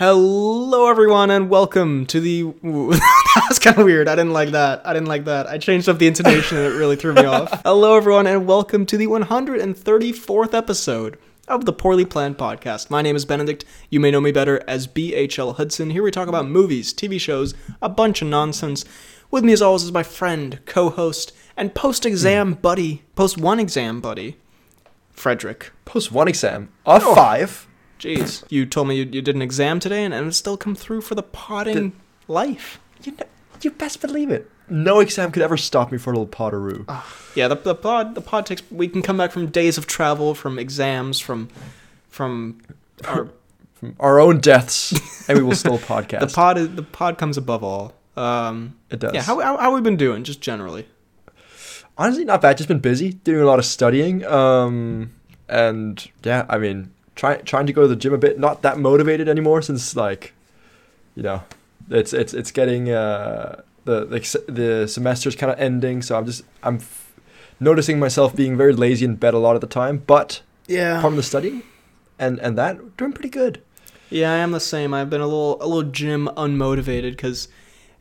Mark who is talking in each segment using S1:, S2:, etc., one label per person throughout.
S1: Hello, everyone, and welcome to the. That was kind of weird. I didn't like that. I didn't like that. I changed up the intonation and it really threw me off. Hello, everyone, and welcome to the 134th episode of the Poorly Planned Podcast. My name is Benedict. You may know me better as BHL Hudson. Here we talk about movies, TV shows, a bunch of nonsense. With me, as always, is my friend, co host, and post exam hmm. buddy, post one exam buddy, Frederick.
S2: Post one exam of oh. five.
S1: Jeez, you told me you, you did an exam today and, and it still come through for the potting life.
S2: You, know, you best believe it. No exam could ever stop me for a little potteroo.
S1: Yeah, the, the pod the pod takes. We can come back from days of travel, from exams, from from our
S2: From our own deaths, and we will still podcast.
S1: the pod. Is, the pod comes above all. Um,
S2: it does.
S1: yeah, how how how we been doing? Just generally.
S2: Honestly, not bad. Just been busy doing a lot of studying. Um, and yeah, I mean, try, trying to go to the gym a bit. Not that motivated anymore since like, you know, it's it's it's getting uh the the, the semester's kind of ending. So I'm just I'm f- noticing myself being very lazy in bed a lot of the time. But
S1: Yeah.
S2: from the studying, and and that doing pretty good.
S1: Yeah, I am the same. I've been a little a little gym unmotivated because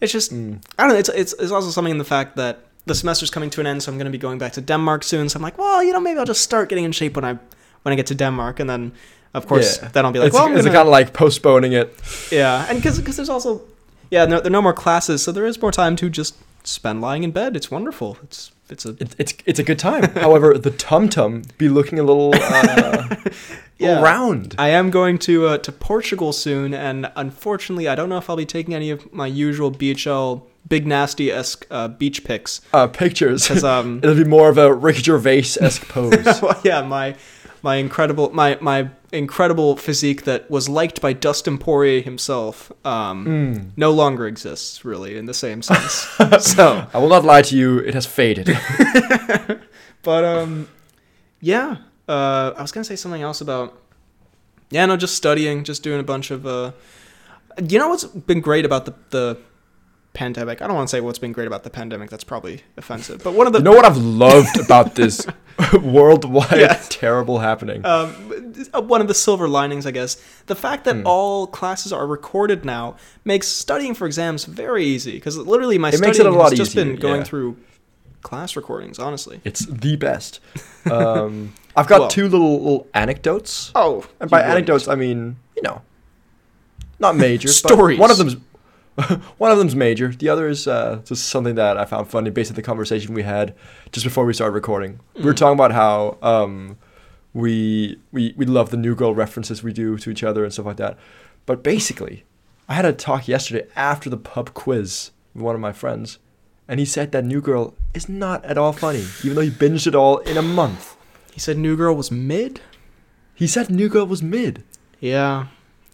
S1: it's just
S2: Mm.
S1: I don't know. It's it's it's also something in the fact that the semester's coming to an end, so I'm going to be going back to Denmark soon. So I'm like, well, you know, maybe I'll just start getting in shape when I when I get to Denmark, and then of course
S2: Yeah.
S1: then I'll be like,
S2: it's,
S1: well, I'm
S2: it's
S1: gonna-
S2: kind of like postponing it.
S1: yeah, and because there's also yeah, no, there are no more classes, so there is more time to just spend lying in bed. It's wonderful. It's it's a
S2: It, it's it's a good time. However, the tum tum be looking a little, uh,
S1: Yeah.
S2: round.
S1: I am going to uh, to Portugal soon, and unfortunately, I don't know if I'll be taking any of my usual BHL big nasty esque uh, beach pics
S2: Uh, pictures.
S1: um
S2: It'll be more of a Ricky Gervais esque pose.
S1: well, yeah, my my incredible my my incredible physique that was liked by Dustin Poirier himself um,
S2: Mm.
S1: no longer exists really in the same sense. so,
S2: I will not lie to you. It has faded.
S1: but um, yeah, uh, I was gonna say something else about yeah, no, just studying, just doing a bunch of uh, you know what's been great about the the pandemic. I don't want to say what's been great about the pandemic. That's probably offensive. But one of the
S2: you know what I've loved about this worldwide
S1: Yeah.
S2: terrible happening?
S1: um, uh, one of the silver linings, I guess, the fact that
S2: Hmm.
S1: all classes are recorded now makes studying for exams very easy. Because literally, my
S2: It
S1: studying
S2: makes it a lot
S1: has just
S2: easier,
S1: been going
S2: yeah.
S1: through class recordings. Honestly.
S2: It's the best. Um, I've got
S1: Well-
S2: two little, little anecdotes.
S1: Oh,
S2: And by anecdotes, I mean you know, not major
S1: Stories.
S2: One of them's one of them's major. The other is uh, just something that I found funny based on the conversation we had just before we started recording. We were
S1: Mm.
S2: talking about how um, we we we love the new girl references we do to each other and stuff like that. But basically, I had a talk yesterday after the pub quiz with one of my friends, and he said that New Girl is not at all funny, even though he binged it all in a month.
S1: He said New Girl was mid.
S2: He said New Girl was mid.
S1: Yeah,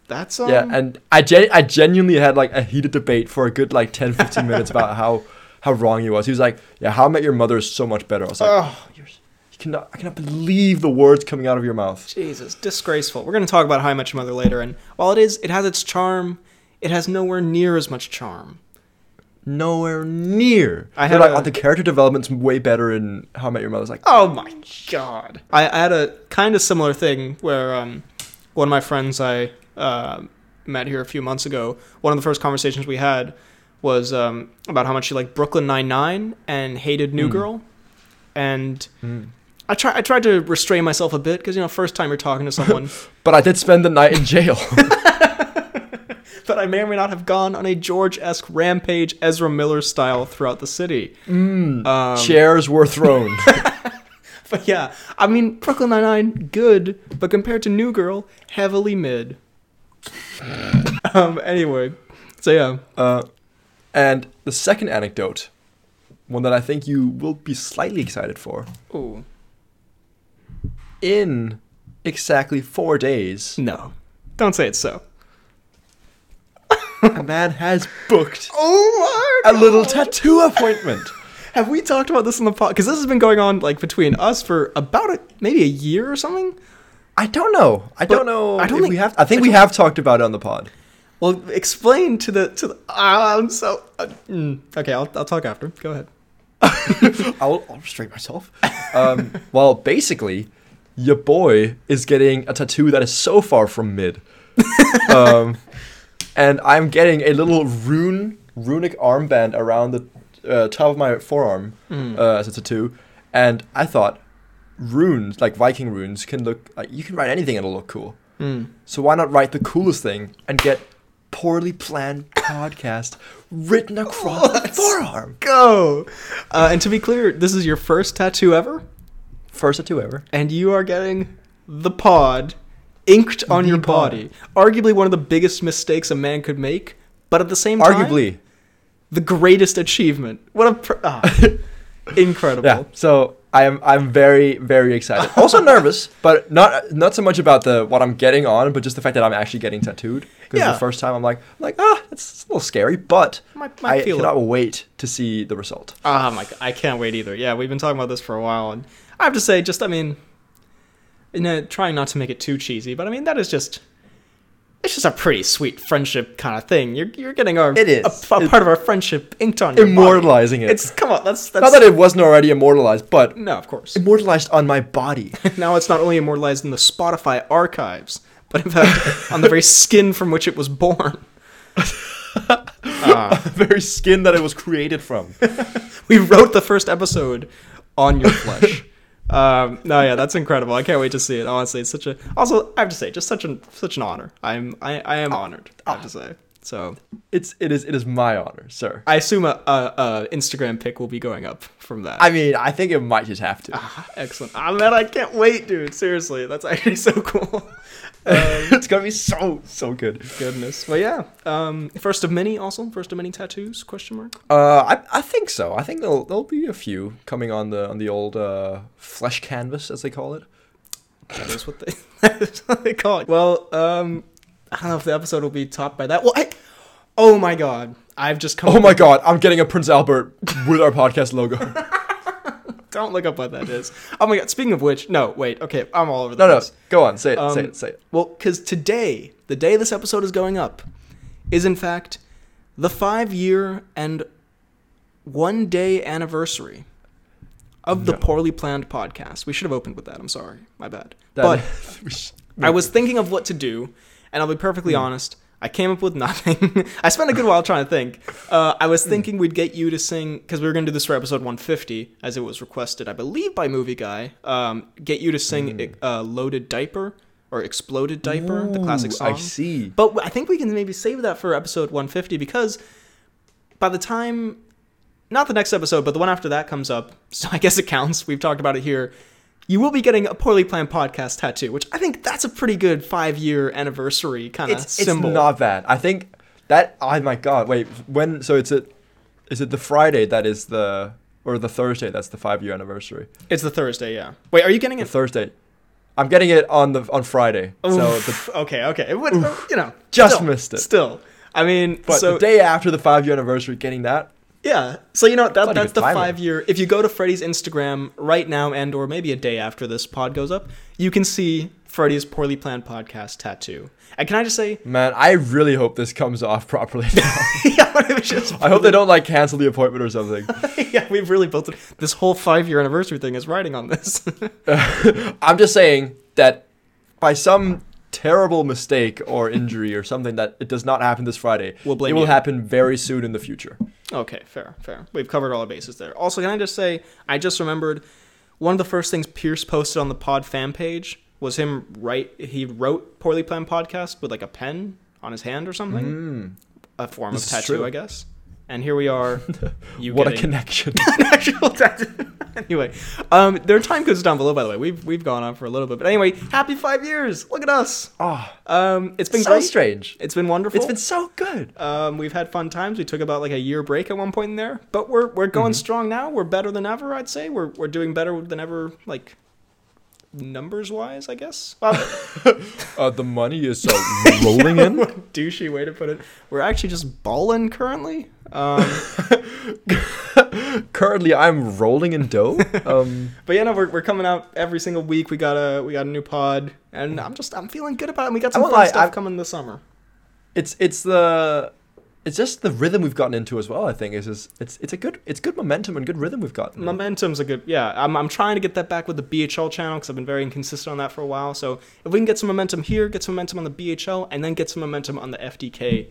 S1: that's um,
S2: Yeah, and I gen- I genuinely had like a heated debate for a good like 10, 15 minutes about how how wrong he was. He was like, "Yeah, How I Met Your Mother is so much better." I was like,
S1: oh,
S2: You're, "You cannot, I cannot believe the words coming out of your mouth."
S1: Jesus, disgraceful. We're gonna talk about How I Met Your Mother later, and while it is, it has its charm. It has nowhere near as much charm.
S2: Nowhere near.
S1: I had
S2: like
S1: a-
S2: oh, the character development's way better in How I Met Your Mother. It's like,
S1: Oh my god! I, I had a kind of similar thing where um, one of my friends I uh, met here a few months ago. One of the first conversations we had was um, about how much she liked Brooklyn Nine Nine and hated New
S2: Mm.
S1: Girl, and
S2: mm.
S1: I try I tried to restrain myself a bit because you know first time you're talking to someone,
S2: but I did spend the night in jail.
S1: but I may or may not have gone on a George esque rampage Ezra Miller style throughout the city.
S2: mm.
S1: Um,
S2: Chairs were thrown.
S1: But yeah, I mean Brooklyn Nine Nine, good, but compared to New Girl, heavily mid. um. Anyway, so yeah.
S2: uh, and the second anecdote, one that I think you will be slightly excited for.
S1: Ooh.
S2: In exactly four days,
S1: No, don't say it so.
S2: a man has booked
S1: Oh
S2: a little tattoo appointment.
S1: Have we talked about this in the pod? Because this has been going on like between us for about a, maybe a year or something.
S2: I don't know. I
S1: But
S2: don't know.
S1: I don't think-
S2: we have. I think
S1: I
S2: we have talked about it on the pod.
S1: Well, explain to the to the. ah, I'm so. Uh, mm, okay, I'll I'll talk after. Go ahead.
S2: I'll, I'll restrain myself. Um, well, basically, your boy is getting a tattoo that is so far from mid. um, and I'm getting a little rune runic armband around the uh, top of my forearm
S1: Mm.
S2: uh, as a tattoo, and I thought runes like Viking runes can look like you can write anything and it'll look cool.
S1: Mm.
S2: So why not write the coolest thing and get poorly planned podcast written across the forearm?
S1: Go. Uh, and to be clear, this is your first tattoo ever,
S2: First tattoo ever.
S1: and you are getting the pod inked on
S2: The
S1: your
S2: pod.
S1: body. Arguably one of the biggest mistakes a man could make, but at the same time,
S2: Arguably,
S1: the greatest achievement. What a pr- ah, incredible.
S2: yeah. So I am I'm very very excited. Also nervous, but not not so much about the what I'm getting on, but just the fact that I'm actually getting tattooed. Because
S1: Yeah.
S2: the first time I'm like I'm like ah, it's a little scary, but
S1: Might, might
S2: I
S1: feel
S2: cannot
S1: it.
S2: wait to see the result.
S1: Oh my! I can't wait either. Yeah, we've been talking about this for a while, and I have to say, just I mean, you know, trying not to make it too cheesy, but I mean that is just. It's just a pretty sweet friendship kind of thing. You're you're getting our
S2: It is.
S1: a, a
S2: It-
S1: part of our friendship inked on your body.
S2: Immortalizing it.
S1: It's come on, that's that's
S2: not that it wasn't already immortalized, but
S1: no, of course.
S2: immortalized on my body.
S1: now it's not only immortalized in the Spotify archives, but in fact on the very skin from which it was born. Ah.
S2: the very skin that it was created from.
S1: we wrote the first episode on your flesh. Um, no, yeah, that's incredible. I can't wait to see it. Honestly, it's such a. Also, I have to say, just such an such an honor. I'm I, I am honored. I have to say. So
S2: It's it is it is my honor, sir.
S1: I assume a, a, a Instagram pic will be going up from that.
S2: I mean, I think it might just have to.
S1: Ah, excellent. Ah, man, I can't wait, dude. Seriously, that's actually so cool. Um,
S2: it's gonna be so so good.
S1: goodness. But yeah, um, first of many. Also, first of many tattoos? Question mark.
S2: Uh, I I think so. I think there'll there'll be a few coming on the on the old uh flesh canvas as they call it.
S1: That is what they, that's what they call it. Well, um, I don't know if the episode will be topped by that. Well, I, oh my god, I've just come.
S2: Oh my god, I'm getting a Prince Albert with our podcast logo.
S1: Don't look up what that is. Oh my god. Speaking of which, no, wait. Okay, I'm all over the
S2: No, no,
S1: place.
S2: go on, say it, say
S1: Um,
S2: it, say it.
S1: Well, because today, the day this episode is going up, is in fact the five year and one day anniversary of the
S2: No.
S1: poorly planned podcast. We should have opened with that. I'm sorry. My bad.
S2: That-
S1: but I was thinking of what to do, and I'll be perfectly
S2: Hmm.
S1: honest. I came up with nothing. I spent a good while trying to think. Uh, I
S2: Hmm.
S1: was thinking we'd get you to sing because we were going to do this for episode 150, as it was requested, I believe, by Movie Guy. Um, get you to sing uh, "Loaded Diaper" or "Exploded Diaper," the classic
S2: Hmm.
S1: Song.
S2: I see.
S1: But I think we can maybe save that for episode 150 because by the time, not the next episode, but the one after that comes up, so I guess it counts. We've talked about it here. You will be getting a poorly planned podcast tattoo, which I think that's a pretty good five year anniversary kind of symbol.
S2: it's not bad. I think that oh my god, wait, when so it's a is it the Friday that is the or the Thursday that's the 5 year anniversary?
S1: it's the Thursday, yeah. Wait, are you getting
S2: The
S1: it?
S2: Thursday. I'm getting it on the on Friday. So the,
S1: okay, okay. It would, you know,
S2: Just
S1: still-
S2: missed it.
S1: Still, I mean,
S2: but
S1: so
S2: the day after the 5 year anniversary getting that
S1: Yeah. So you know that, that's the five year. If you go to Freddie's Instagram right now, and or maybe a day after this pod goes up, you can see Freddie's poorly planned podcast tattoo. And can I just say,
S2: Man, I really hope this comes off properly. now.
S1: yeah, but it was just
S2: I hope they don't like cancel the appointment or something.
S1: yeah, we've really built it. This whole five year anniversary thing is riding on this.
S2: I'm just saying that by some terrible mistake or injury or something that it does not happen this Friday,
S1: We'll blame
S2: it will
S1: you.
S2: happen very soon in the future.
S1: okay, fair, fair. We've covered all our bases there. Also, can I just say, I just remembered one of the first things Pierce posted on the pod fan page was him write. He wrote poorly planned podcast with like a pen on his hand or something.
S2: Mm.
S1: a form
S2: This
S1: of tattoo,
S2: true.
S1: I guess. And here we are. You
S2: what a connection.
S1: an actual tattoo. anyway, um, their time codes down below. By the way, we've we've gone on for a little bit, but anyway, happy five years. Look at us.
S2: oh,
S1: Um, it's been
S2: so
S1: great.
S2: strange.
S1: It's been wonderful.
S2: It's been so good.
S1: Um, we've had fun times. We took about like a year break at one point in there, but we're we're going strong now. We're better than ever. I'd say we're we're doing better than ever. Like numbers wise, I guess. Well,
S2: Uh, the money is uh, rolling in.
S1: douchey way to put it. We're actually just balling currently. Um,
S2: Currently, I'm rolling in dough. Um,
S1: But yeah, no, we're, we're coming out every single week. We got a we got a new pod, and I'm just I'm feeling good about it. And we got some fun
S2: lie,
S1: stuff
S2: I've-
S1: coming this summer.
S2: it's it's the it's just the rhythm we've gotten into as well. I think is is it's it's a good it's good momentum and good rhythm we've gotten.
S1: Momentum's a good, yeah. I'm, I'm trying to get that back with the BHL channel because I've been very inconsistent on that for a while. So if we can get some momentum here, get some momentum on the BHL, and then get some momentum on the FDK,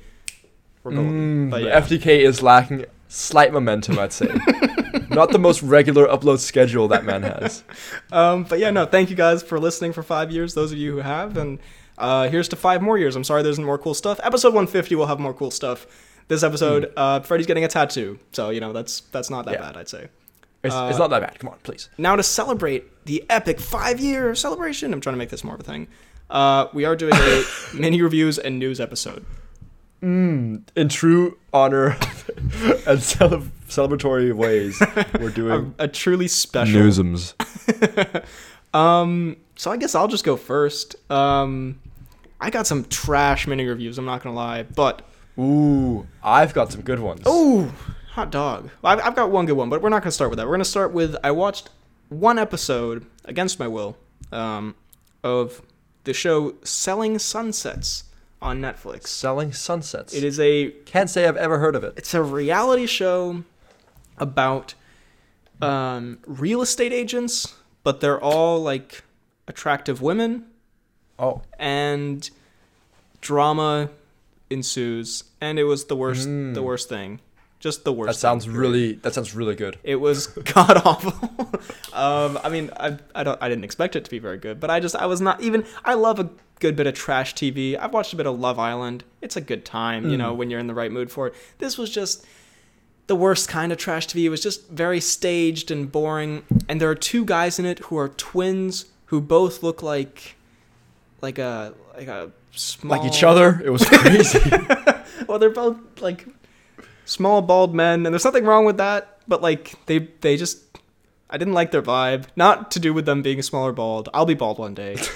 S1: we're golden.
S2: Mm,
S1: but yeah,
S2: FDK is lacking slight momentum, I'd say. Not the most regular upload schedule that man has.
S1: um, but yeah, no. Thank you guys for listening for five years. Those of you who have, and uh, here's to five more years. I'm sorry, there isn't more cool stuff. Episode 150 will have more cool stuff. This episode, uh, Freddie's getting a tattoo, so you know that's that's not that
S2: Yeah.
S1: bad, I'd say.
S2: It's,
S1: Uh,
S2: it's not that bad. Come on, please.
S1: Now to celebrate the epic five-year celebration, I'm trying to make this more of a thing. Uh, we are doing a mini reviews and news episode.
S2: Mm, in true honor and cele- celebratory ways, we're
S1: A,
S2: doing
S1: a truly special.
S2: newsums.
S1: Um, so I guess I'll just go first. Um, I got some trash mini reviews. I'm not gonna lie, but
S2: Ooh, I've got some good ones.
S1: oh, hot dog. I've, I've got one good one, but we're not gonna start with that. We're gonna start with I watched one episode against my will um, of the show Selling Sunsets on Netflix.
S2: Selling sunsets.
S1: It is a
S2: Can't say I've ever heard of it.
S1: it's a reality show about um, real estate agents, but they're all like attractive women,
S2: Oh,
S1: and drama ensues, and it was the worst,
S2: Mm.
S1: the worst thing, just the worst.
S2: that sounds really. That sounds really good.
S1: It was god awful. um, I mean, I, I don't, I didn't expect it to be very good, but I just, I was not even. I love a good bit of trash TV. I've watched a bit of Love Island. It's a good time, you
S2: Mm.
S1: know, when you're in the right mood for it. This was just the worst kind of trash TV. It was just very staged and boring. And there are two guys in it who are twins who both look like, like a, like a small,
S2: Like each other, it was crazy.
S1: well, they're both like small bald men, and there's nothing wrong with that. But like they they just I didn't like their vibe. Not to do with them being small or bald. I'll be bald one day.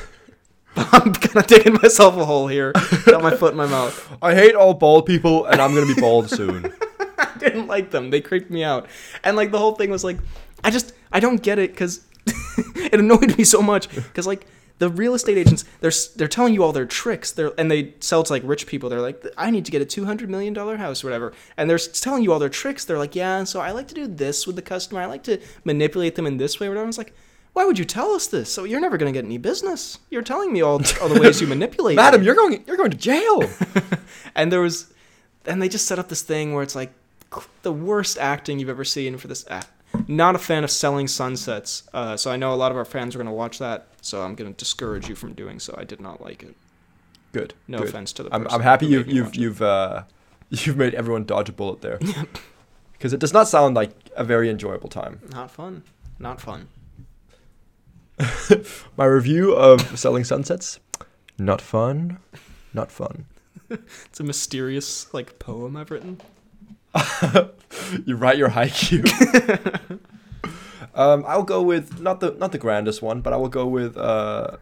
S1: I'm kind of digging myself a hole here. Got my foot in my mouth.
S2: I hate all bald people, and I'm gonna be bald soon.
S1: I didn't like them. They creeped me out. And like the whole thing was like, I just I don't get it because it annoyed me so much because like the real estate agents they're they're telling you all their tricks. They're and they sell to like rich people. They're like, I need to get a two hundred million dollar house or whatever. And they're telling you all their tricks. They're like, yeah, so I like to do this with the customer. I like to manipulate them in this way or whatever. I was like. Why would you tell us this? So you're never gonna get any business. You're telling me all, all the ways you manipulate. me."
S2: Madam, you're going. You're going to jail.
S1: and there was and they just set up this thing where it's like the worst acting you've ever seen for this ah, not a fan of selling sunsets uh, so i know a lot of our fans are going to watch that so i'm going to discourage you from doing so i did not like it
S2: Good.
S1: no
S2: good.
S1: offense to the
S2: I'm, I'm happy
S1: who
S2: you,
S1: made me
S2: you've you've uh, you've made everyone dodge a bullet there. Because it does not sound like a very enjoyable time.
S1: not fun not fun
S2: My review of Selling Sunsets, not fun, not fun.
S1: it's a mysterious like poem i've written
S2: you write your haiku. um, I'll go with not the not the grandest one, but I will go with uh,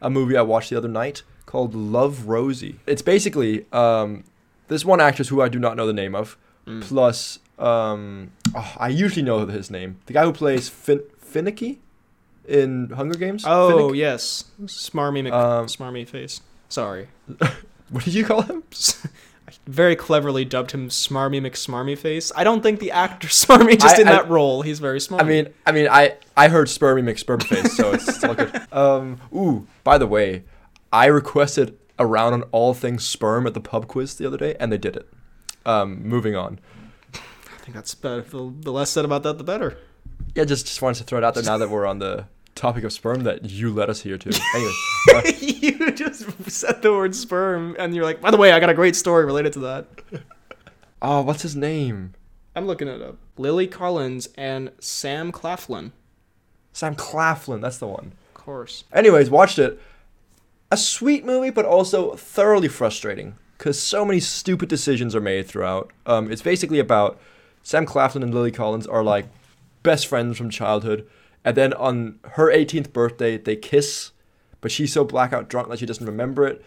S2: a movie I watched the other night called Love Rosie. It's basically um, this one actress who I do not know the name of,
S1: Mm.
S2: plus um, oh, I usually know his name. The guy who plays fin- Finicky in Hunger Games.
S1: oh
S2: Finnick?
S1: yes smarmy Mc-
S2: Um,
S1: smarmy face sorry
S2: what did you call him?
S1: Very cleverly dubbed him Smarmy McSmarmy Face. I don't think the actor Smarmy just
S2: I-
S1: in
S2: I-
S1: that role. He's very smart.
S2: I mean, I mean, I I heard Spermy McSpermface, so it's still good. Um, ooh, by the way, I requested a round on all things sperm at the pub quiz the other day, and they did it. Um, moving on.
S1: I think that's better. The, the less said about that, the better.
S2: Yeah, just just wanted to throw it out there now that we're on the topic of sperm that you led us here to. Anyway,
S1: you just said the word sperm, and you're like, by the way, I got a great story related to that.
S2: oh, what's his name?
S1: I'm looking it up. Lily Collins and Sam Claflin.
S2: Sam Claflin. That's the one.
S1: Of course.
S2: Anyways, watched it. A sweet movie, but also thoroughly frustrating because so many stupid decisions are made throughout. Um, it's basically about Sam Claflin and Lily Collins are like best friends from childhood, and then on her 18th birthday they kiss, but she's so blackout drunk that she doesn't remember it,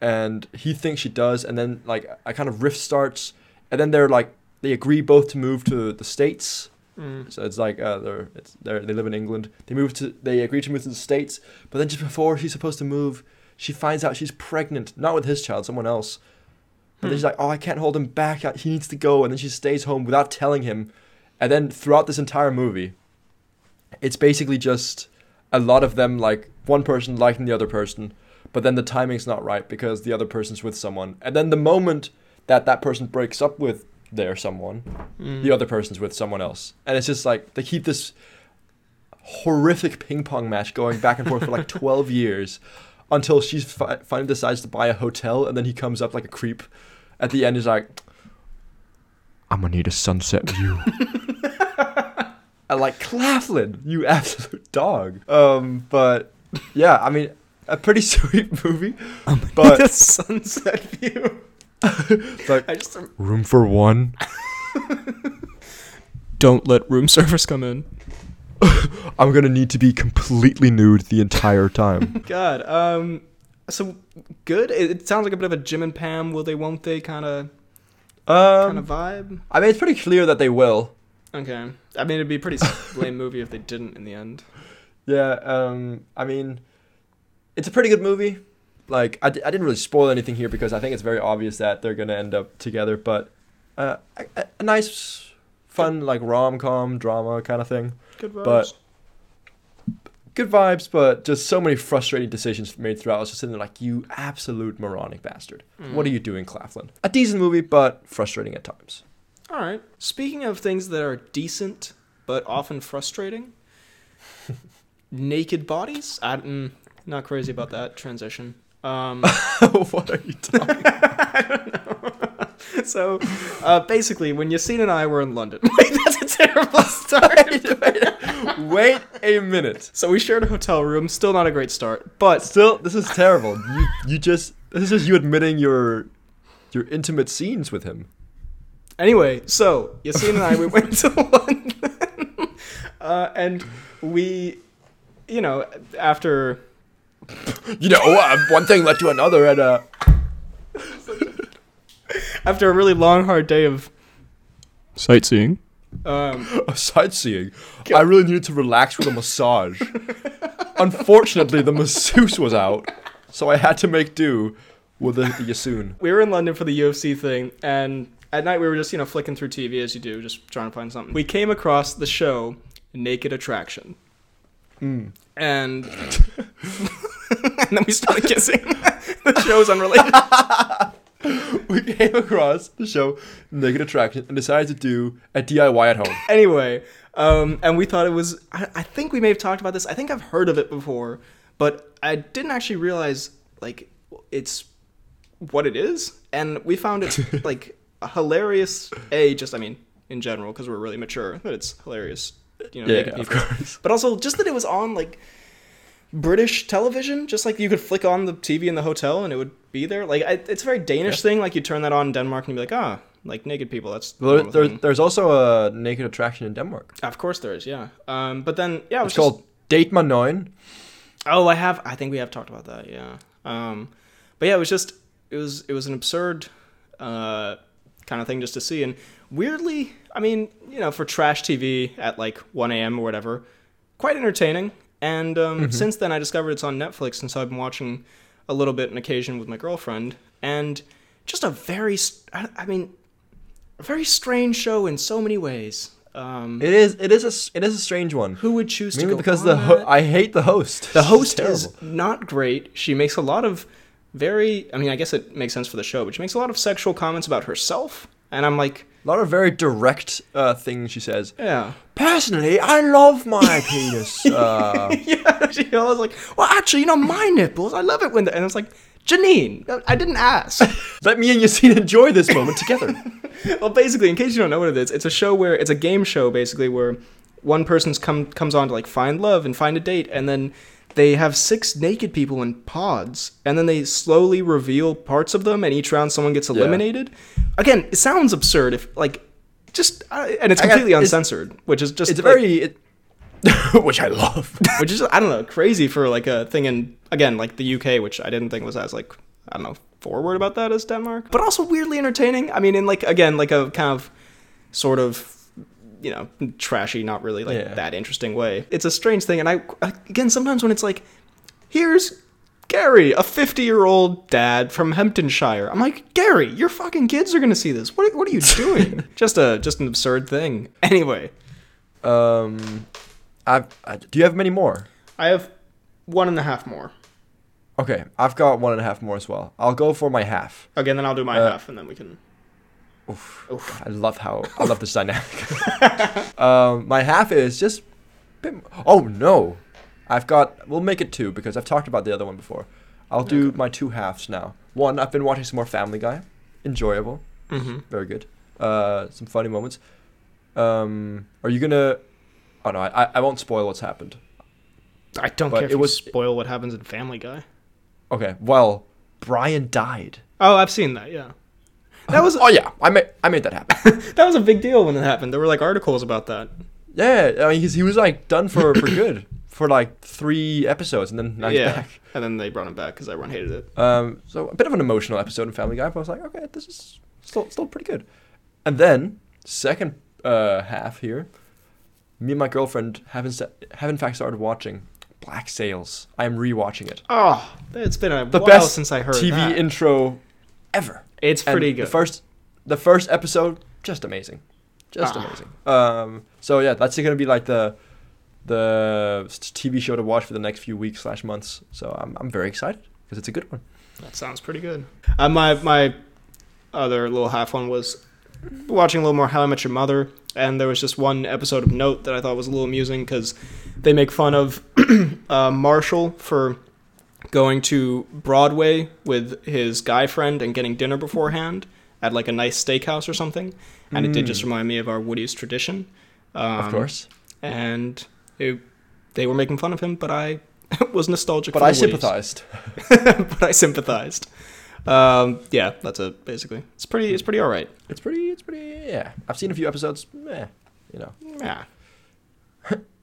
S2: and he thinks she does, and then like a kind of rift starts, and then they're like they agree both to move to the states
S1: Mm.
S2: so it's like uh, they're it's they're, they live in England. They move to they agree to move to the states, but then just before she's supposed to move, she finds out she's pregnant, not with his child, someone else. And then she's like, "Oh, I can't hold him back. He needs to go." And then she stays home without telling him. And then throughout this entire movie, it's basically just a lot of them like one person liking the other person, but then the timing's not right because the other person's with someone. And then the moment that that person breaks up with their someone,
S1: Mm.
S2: the other person's with someone else. And it's just like they keep this horrific ping pong match going back and forth for like 12 years until she fi- finally decides to buy a hotel and then he comes up like a creep at the end he's like i'm gonna need a sunset view i like claflin you absolute dog um but yeah i mean a pretty sweet movie
S1: the
S2: but
S1: sunset view.
S2: like
S1: I just
S2: room for one
S1: don't let room service come in.
S2: i'm gonna need to be completely nude the entire time
S1: God. Um. So good. It, it sounds like a bit of a Jim and Pam. Will they? Won't they? Kind of. Kind
S2: um
S1: of vibe.
S2: i mean it's pretty clear that they will
S1: Okay. I mean, it'd be a pretty lame movie if they didn't in the end.
S2: Yeah, um, I mean, it's a pretty good movie. Like, I, d- I didn't really spoil anything here because I think it's very obvious that they're gonna end up together. But uh, a, a- a nice, fun like rom com drama kind of thing.
S1: Good vibes.
S2: But- Good vibes, but just so many frustrating decisions made throughout. I was just sitting there like, you absolute moronic bastard. What are
S1: Mm.
S2: you doing, Claflin? A decent movie, but frustrating at times.
S1: All right. Speaking of things that are decent but often frustrating, naked bodies. I'm not crazy about that transition. Um,
S2: what are you talking?
S1: so, uh, basically, when Yassine and I were in London, wait, that's a terrible start.
S2: Wait a minute.
S1: so we shared a hotel room. Still not a great start, but
S2: Still, this is terrible. You you just this is just you admitting your your intimate scenes with him.
S1: Anyway, so Yassine and I we went to London, uh, and we, you know, after
S2: You know, uh, one thing led to another, and uh,
S1: after a really long, hard day of sightseeing, um,
S2: sightseeing. I really needed to relax with a massage. Unfortunately, the masseuse was out, so I had to make do with the, the Yassine.
S1: we were in London for the UFC thing, and at night we were just you know flicking through TV as you do, just trying to find something. We came across the show Naked Attraction,
S2: Mm.
S1: and and then we started kissing. the show's unrelated.
S2: We came across the show Naked Attraction and decided to do a DIY at home.
S1: anyway, um, and we thought it was. I, I think we may have talked about this. I think I've heard of it before, but I didn't actually realize like it's what it is, and we found it like hilarious. A just I mean in general because we're really mature that it's hilarious. You know,
S2: Yeah,
S1: naked
S2: of course.
S1: But also just that it was on like British television, just like you could flick on the TV in the hotel and it would be there. Like I, it's a very Danish thing. Like you turn that on in Denmark and you'd be like, ah, like naked people. That's the
S2: There, there, there's also a Naked Attraction in Denmark.
S1: Of course there is, yeah. Um, but then yeah, it was
S2: It's called Date My Nine.
S1: Oh, I have. I think we have talked about that. Yeah. Um, but yeah, it was just it was it was an absurd uh, kind of thing just to see, and weirdly, I mean, you know, for trash TV at like 1 a.m. or whatever, quite entertaining. And um, since then, I discovered it's on Netflix, and so I've been watching a little bit on occasion with my girlfriend, and just a very, I mean, a very strange show in so many ways. Um,
S2: it is. It is a. It is a strange one.
S1: who would choose to
S2: Mainly
S1: go
S2: because the ho- I hate the host.
S1: The host is not great. She makes a lot of very I mean, I guess it makes sense for the show, but she makes a lot of sexual comments about herself. And I'm like,
S2: a lot of very direct uh, things she says.
S1: yeah.
S2: Personally, I love my penis. Uh,
S1: yeah. She always like, well, actually, you know, my nipples, I love it when the, and it's like, Janine, I didn't ask.
S2: let me and Yassine enjoy this moment together.
S1: well, basically, in case you don't know what it is, it's a show where it's a game show basically where one person's come comes on to like find love and find a date, and then they have six naked people in pods, and then they slowly reveal parts of them, and each round someone gets eliminated. Again, it sounds absurd if like just uh, and it's
S2: I got-
S1: completely
S2: it's-
S1: uncensored, which is just
S2: It's
S1: like-
S2: very. It, which I love.
S1: which is I don't know crazy for like a thing in again like the UK, which I didn't think was as like I don't know forward about that as Denmark, but also weirdly entertaining. I mean, in like again like a kind of sort of you know trashy, not really like
S2: Yeah.
S1: that interesting way. It's a strange thing, and I again sometimes when it's like here's Gary, a 50 year old dad from Hemptonshire. I'm like, Gary, your fucking kids are gonna see this. What, what are you doing? just a just an absurd thing. Anyway,
S2: Um, I've, I, do you have many more?
S1: I have one and a half more.
S2: Okay, I've got one and a half more as well. I'll go for my half.
S1: Okay, then I'll do my
S2: Uh,
S1: half, and then we can.
S2: Oof.
S1: Oof.
S2: I love how I love this dynamic. um, my half is just. bit Oh no, I've got. We'll make it two because I've talked about the other one before. I'll do
S1: Okay.
S2: my two halves now. One, I've been watching some more Family Guy. Enjoyable,
S1: Mm-hmm.
S2: very good. Uh, some funny moments. Um, are you gonna? Oh no, I I- won't spoil what's happened.
S1: I don't
S2: But
S1: care if
S2: it
S1: you
S2: was-
S1: spoil what happens in Family Guy.
S2: Okay, well, Brian died.
S1: Oh, I've seen that. Yeah, that was
S2: Oh yeah, I made I made that happen.
S1: that was a big deal when it happened. There were like articles about that.
S2: yeah, I mean, he's, he was like done for for good for like three episodes, and then now he's
S1: yeah,
S2: back.
S1: and then they brought him back because everyone hated it.
S2: Um, so a bit of an emotional episode in Family Guy, but I was like, okay, this is still still pretty good. And then second uh, half here, me and my girlfriend have in, have in fact started watching Black Sails. I am rewatching it.
S1: Oh, it's been a
S2: The
S1: while
S2: best
S1: since I heard
S2: TV
S1: that.
S2: intro ever.
S1: It's
S2: And
S1: pretty good.
S2: The first the first episode just amazing, just
S1: Ah.
S2: amazing. Um, so yeah, that's gonna be like the the TV show to watch for the next few weeks slash months. So I'm I'm very excited because it's a good one.
S1: That sounds pretty good. Uh, my my other little half one was watching a little more How I Met Your Mother, and there was just one episode of note that I thought was a little amusing because they make fun of uh, Marshall for going to Broadway with his guy friend and getting dinner beforehand at like a nice steakhouse or something, and it did just
S2: Mm.
S1: remind me of our Woody's tradition. Um,
S2: of course.
S1: and it, they were making fun of him, but I was nostalgic.
S2: But I sympathized.
S1: but I sympathized. Um, yeah, that's it. Basically, it's pretty. It's pretty all right.
S2: It's pretty. It's pretty. Yeah, I've seen a few episodes. Eh, you know.
S1: Yeah.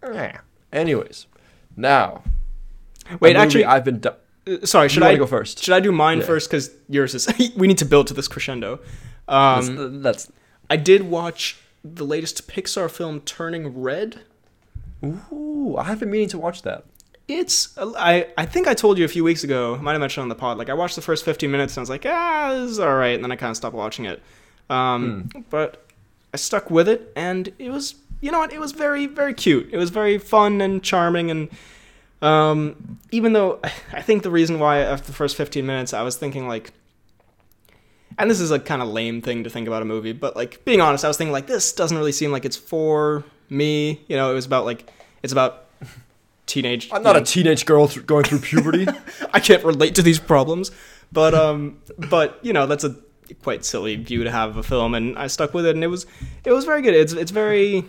S2: Anyways, now.
S1: Wait, actually,
S2: I've been. Du-
S1: uh, sorry. Should I
S2: go first?
S1: Should I do mine
S2: Yeah.
S1: first? Because yours is. we need to build to this crescendo.
S2: That's,
S1: Um,
S2: that's.
S1: I did watch the latest Pixar film, Turning Red.
S2: Ooh, I have been meaning to watch that.
S1: It's. I. I think I told you a few weeks ago. I might have mentioned on the pod. Like I watched the first 15 minutes and I was like, ah, this is all right, and then I kind of stopped watching it. Um, but I stuck with it, and it was. You know what? It was very, very cute. It was very fun and charming, and um, even though I think the reason why after the first 15 minutes I was thinking like, and this is a kind of lame thing to think about a movie, but like being honest, I was thinking like this doesn't really seem like it's for me. You know, it was about like it's about teenage.
S2: I'm not
S1: you
S2: a teenage girl th- going through puberty.
S1: I can't relate to these problems, but um, but you know that's a quite silly view to have of a film, and I stuck with it, and it was it was very good. It's it's very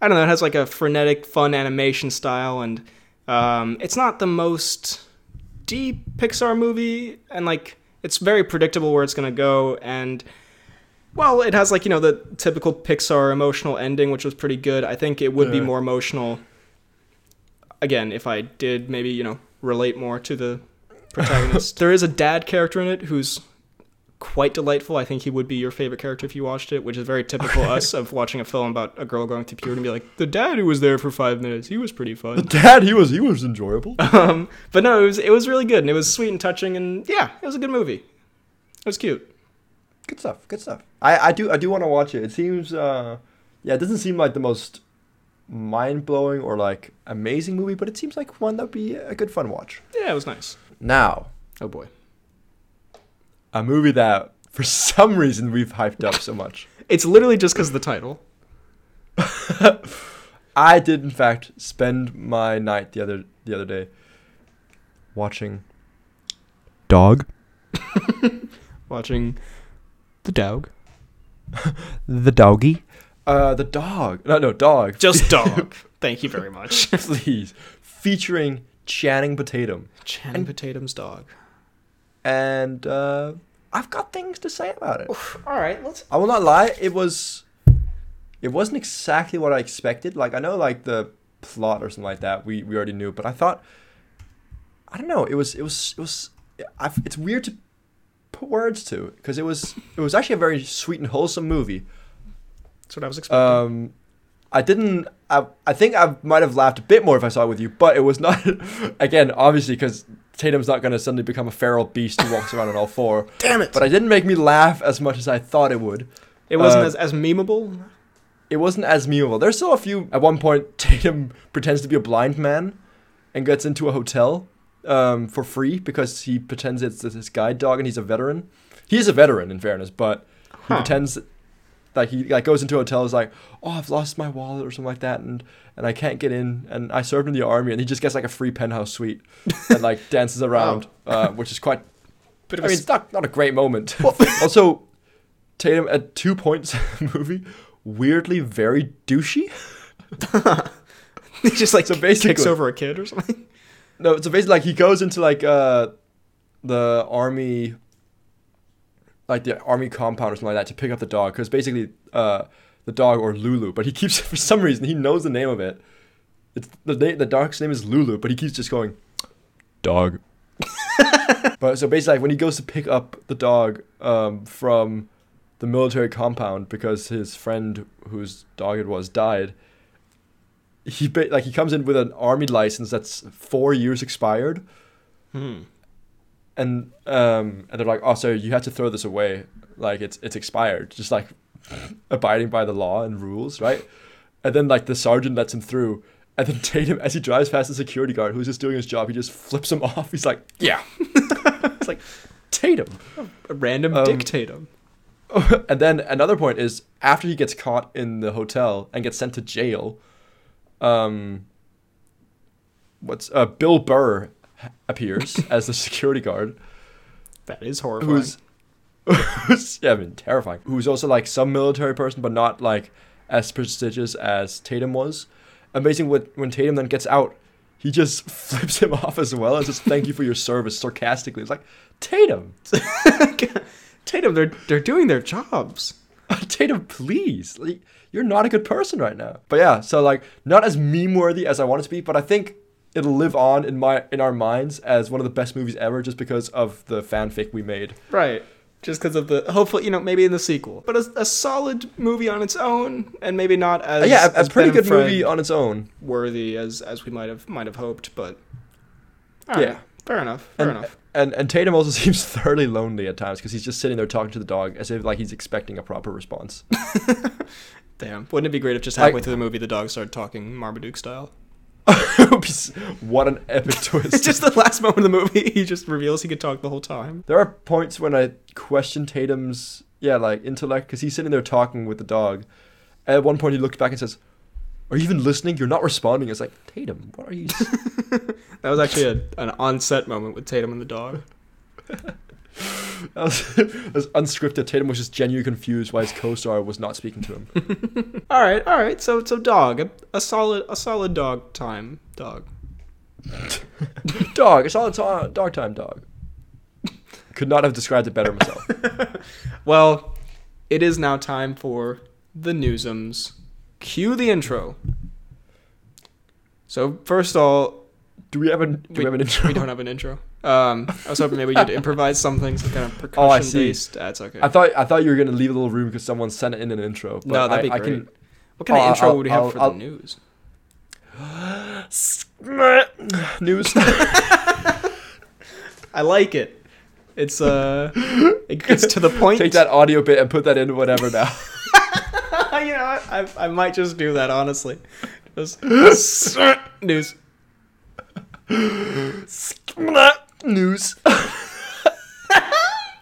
S1: I don't know. It has like a frenetic, fun animation style, and um, it's not the most deep Pixar movie, and like it's very predictable where it's gonna go, and well, it has like you know the typical Pixar emotional ending, which was pretty good. I think it would be more emotional again if I did maybe you know relate more to the protagonist. there is a dad character in it who's quite delightful. I think he would be your favorite character if you watched it, which is very typical us of watching a film about a girl going through puberty and be like, the dad who was there for five minutes, he was pretty fun.
S2: the dad, he was he was enjoyable.
S1: um, but no, it was it was really good and it was sweet and touching and yeah, it was a good movie. It was cute.
S2: Good stuff. Good stuff. I, I do I do want to watch it. It seems uh yeah, it doesn't seem like the most mind blowing or like amazing movie, but it seems like one that'd be a good fun watch.
S1: Yeah, it was nice.
S2: Now,
S1: Oh boy,
S2: a movie that for some reason we've hyped up so much.
S1: it's literally just because of the title.
S2: I did in fact spend my night the other the other day watching Dog.
S1: Watching the dog,
S2: The doggy. Uh the dog. No no dog.
S1: just dog. Thank you very much.
S2: please. Featuring Channing Tatum.
S1: Channing Tatum's dog.
S2: And uh I've got things to say about it.
S1: All right, let's.
S2: I will not lie, it was it wasn't exactly what I expected. Like I know like the plot or something like that we, we already knew, but I thought I don't know, it was it was it was I, it's weird to put words to because it was it was actually a very sweet and wholesome movie.
S1: That's what I was expecting.
S2: Um I didn't. I, I think I might have laughed a bit more if I saw it with you, but it was not. again, obviously, because Tatum's not going to suddenly become a feral beast who walks around on all four.
S1: Damn it!
S2: But it didn't make me laugh as much as I thought it would.
S1: it wasn't
S2: uh,
S1: as, as memeable.
S2: It wasn't as memeable. There's still a few. At one point, Tatum pretends to be a blind man and gets into a hotel um, for free because he pretends it's his guide dog and he's a veteran. He is a veteran, in fairness, but he
S1: Huh.
S2: pretends like he like goes into a hotel. Is like, oh, I've lost my wallet or something like that, and and I can't get in. And I served in the army, and he just gets like a free penthouse suite and like dances around, uh, which is quite.
S1: Bit
S2: I
S1: of a
S2: mean, it's not not a great moment. also, Tatum at two points movie, weirdly very douchey.
S1: he just like
S2: So
S1: kicks
S2: basically-
S1: over a kid or something.
S2: No, so basically, like he goes into like uh, the army, like the army compound or something like that to pick up the dog because basically uh, the dog or Lulu, but he keeps for some reason he knows the name of it. It's the the dog's name is Lulu, but he keeps just going, dog. but so basically, like, when he goes to pick up the dog um, from the military compound because his friend whose dog it was died, he like he comes in with an army license that's four years expired,
S1: Hmm.
S2: And um and they're like, oh, so you have to throw this away, like it's it's expired, just like abiding by the law and rules, right? And then like the sergeant lets him through, and then Tatum, as he drives past the security guard who's just doing his job, he just flips him off. He's like, yeah, it's like Tatum.
S1: A random
S2: Um,
S1: dictatum.
S2: and then another point is after he gets caught in the hotel and gets sent to jail, um, what's uh, Bill Burr appears as the security guard,
S1: That is horrifying.
S2: who's, who's yeah, I mean terrifying. Who's also like some military person, but not like as prestigious as Tatum was. Amazing when when Tatum then gets out, he just flips him off as well and says thank you for your service sarcastically. It's like Tatum,
S1: Tatum, they're they're doing their jobs.
S2: Tatum, please. Like, you're not a good person right now. But yeah, so like not as meme worthy as I want it to be, but I think it'll live on in my in our minds as one of the best movies ever just because of the fanfic we made.
S1: Right. Just because of the hopefully, you know, maybe in the sequel, but a, a solid movie on its own, and maybe not as
S2: yeah, a, a
S1: as
S2: pretty
S1: Ben
S2: good
S1: Fred
S2: movie on its own.
S1: worthy as as we might have might have hoped, but right,
S2: Yeah.
S1: fair enough, fair
S2: And,
S1: enough.
S2: and and Tatum also seems thoroughly lonely at times because he's just sitting there talking to the dog as if like he's expecting a proper response.
S1: Damn, wouldn't it be great if just halfway through the movie the dog started talking Marmaduke style?
S2: What an epic twist!
S1: It's just the last moment of the movie. He just reveals he could talk the whole time.
S2: There are points when I question Tatum's yeah like intellect because he's sitting there talking with the dog. At one point, he looks back and says, "Are you even listening? You're not responding." It's like Tatum, what are you?
S1: That was actually a, an on-set moment with Tatum and the dog.
S2: That, was, was unscripted. Tatum was just genuinely confused why his co-star was not speaking to him.
S1: All right, all right. So so dog, a, a solid a solid dog time dog.
S2: dog, it's all time. Dog time, dog. Could not have described it better myself.
S1: Well, it is now time for the newsums. Cue the intro. So first of all,
S2: Do we have a Do we, have an intro?
S1: we don't have an intro. Um, I was hoping maybe you'd improvise something, some kind of percussion
S2: Oh, I see.
S1: based. That's okay.
S2: I thought I thought you were gonna leave a little room because someone sent in an intro. But
S1: no, that'd be
S2: I,
S1: great.
S2: I can,
S1: what kind of
S2: I'll-
S1: intro
S2: I'll-
S1: would we have
S2: I'll-
S1: for the news?
S2: news.
S1: I like it. It's uh, it gets to the point.
S2: Take that audio bit and put that in whatever now.
S1: you know what? I, I might just do that honestly. Just news.
S2: News.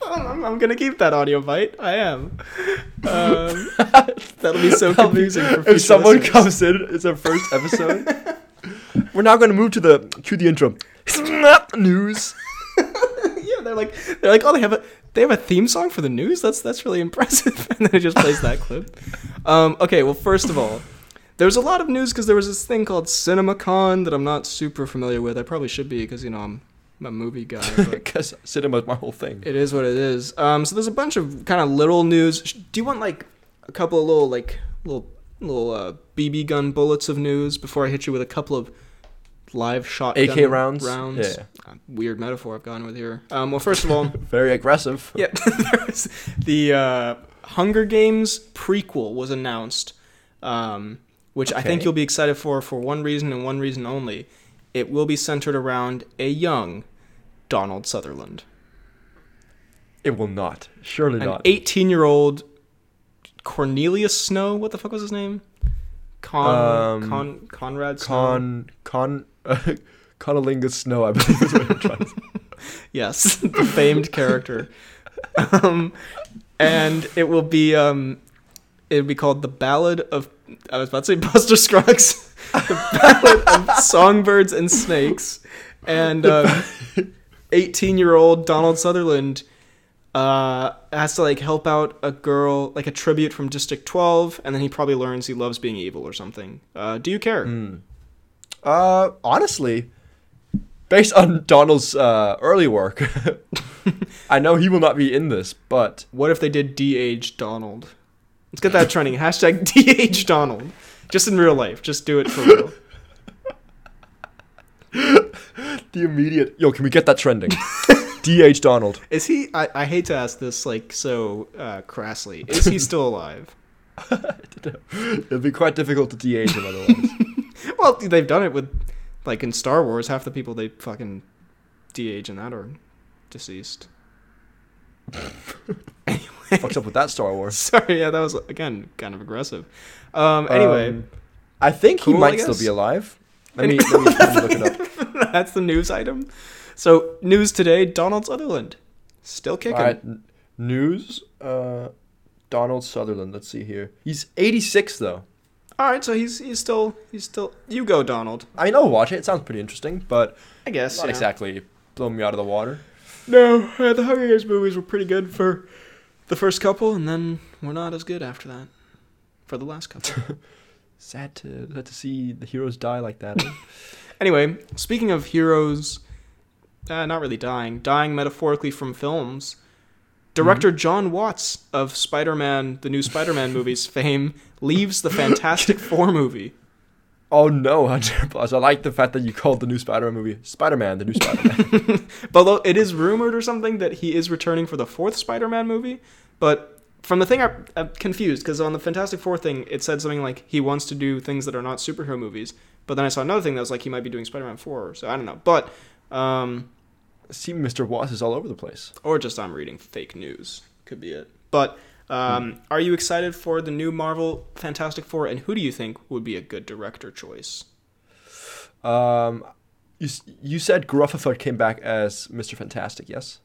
S1: I'm, I'm gonna keep that audio bite. I am. Um, that'll be so confusing for
S2: if someone
S1: listeners.
S2: comes in, it's our first episode. We're now going to move to the cue the intro. news.
S1: yeah, they're like they're like, oh, they have a they have a theme song for the news. That's that's really impressive. and then it just plays that clip. Um, okay, well, first of all, there's a lot of news because there was this thing called CinemaCon that I'm not super familiar with. I probably should be because you know I'm, I'm a movie guy.
S2: Because cinema's my whole thing.
S1: it is what it is. Um, so there's a bunch of kind of little news. Do you want like a couple of little like little little uh, BB gun bullets of news before I hit you with a couple of live shot
S2: AK rounds?
S1: Rounds.
S2: Yeah.
S1: Uh, weird metaphor I've gone with here. Um, well, first of all.
S2: Very aggressive.
S1: Yep. There's the uh, Hunger Games prequel was announced, um, which I think you'll be excited for for one reason and one reason only. It will be centered around a young Donald Sutherland,
S2: It will not. Surely
S1: an
S2: not.
S1: 18 year old Cornelius Snow. What the fuck was his name? Con,
S2: Um,
S1: Con Conrad Snow?
S2: Con con Conolingus Snow, I believe is what I'm trying.
S1: Yes, the famed character. Um, and it will be um, it will be called the Ballad of I was about to say Buster Scruggs, the Ballad of Songbirds and Snakes, and eighteen year old Donald Sutherland uh, has to like help out a girl like a tribute from District Twelve, and then he probably learns he loves being evil or something. Uh, do you care?
S2: Uh, honestly, based on Donald's uh, early work, I know he will not be in this, but
S1: What if they did DH Donald? Let's get that trending. Hashtag DH Donald. Just in real life. Just do it for real.
S2: the immediate yo, can we get that trending? DH Donald.
S1: Is he? I, I hate to ask this like so uh, crassly. Is he still alive?
S2: It'd be quite difficult to DH him otherwise.
S1: Well, they've done it with like in Star Wars. Half the people they fucking DH in that are deceased.
S2: Fucks up with that Star Wars.
S1: Sorry, yeah, that was again kind of aggressive. Um, anyway,
S2: Um, I think
S1: Cool,
S2: he might still be alive. Let me, let me, let me look it up.
S1: that's the news item. So news today: Donald Sutherland still kicking.
S2: All right, n- news. Uh, Donald Sutherland. Let's see here. He's 86 though.
S1: All right, so he's he's still he's still. You go, Donald.
S2: I mean, I'll watch it. It sounds pretty interesting, but
S1: I guess.
S2: not
S1: yeah.
S2: exactly blowing me out of the water.
S1: No, uh, the Hunger Games movies were pretty good for the first couple, and then we're not as good after that for the last couple.
S2: Sad to sad to see the heroes die like that. eh?
S1: anyway, speaking of heroes, uh, not really dying, dying metaphorically from films. Director Jon Watts of Spider-Man, the new Spider-Man movies fame, leaves the Fantastic Four movie.
S2: Oh no, Hunter Plus. I like the fact that you called the new Spider-Man movie Spider-Man, the new Spider-Man.
S1: But although it is rumored or something that he is returning for the fourth Spider-Man movie, but from the thing I, I'm confused because on the Fantastic Four thing it said something like he wants to do things that are not superhero movies, but then I saw another thing that was like he might be doing Spider-Man Four, so I don't know. But um,
S2: see, Mr. Watts is all over the place.
S1: or just I'm reading fake news could be it. But um, are you excited for the new Marvel Fantastic Four, and who do you think would be a good director choice?
S2: Um, you you said Gruffudd came back as Mr. Fantastic, yes?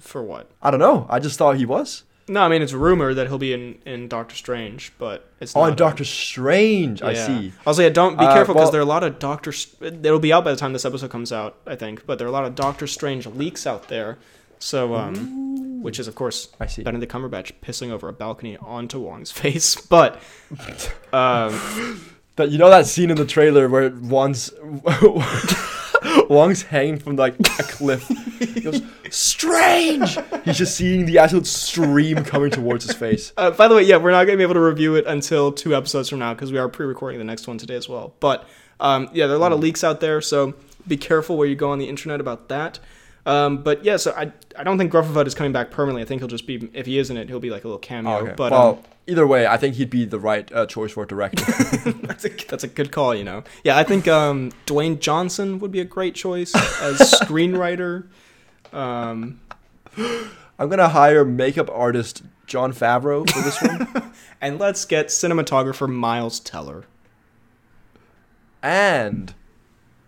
S1: For what?
S2: I don't know. I just thought he was.
S1: No, I mean it's rumored that he'll be in, in Doctor Strange, but it's
S2: Oh,
S1: not a-
S2: Doctor Strange. I see.
S1: I'll say, don't be
S2: Uh,
S1: careful because
S2: well-
S1: there are a lot of Doctor. St- It'll be out by the time this episode comes out, I think. But there are a lot of Doctor Strange leaks out there. So, um, which is of course
S2: I see.
S1: Benedict Cumberbatch pissing over a balcony onto Wong's face. But, um,
S2: That you know that scene in the trailer where Wong's Wong's hanging from like a cliff. He goes, Strange. He's just seeing the absolute stream coming towards his face.
S1: uh, by the way, yeah, we're not gonna be able to review it until two episodes from now because we are pre-recording the next one today as well. But, um, yeah, there are a lot of leaks out there, so be careful where you go on the internet about that. Um, but yeah, so I I don't think Gruffudd is coming back permanently. I think he'll just be if he isn't it, he'll be like a little cameo.
S2: Oh, okay.
S1: But
S2: well,
S1: um,
S2: either way, I think he'd be the right uh, choice for a director.
S1: that's a that's a good call, you know. Yeah, I think um, Dwayne Johnson would be a great choice as screenwriter. Um,
S2: I'm gonna hire makeup artist Jon Favreau for this one,
S1: and let's get cinematographer Miles Teller.
S2: and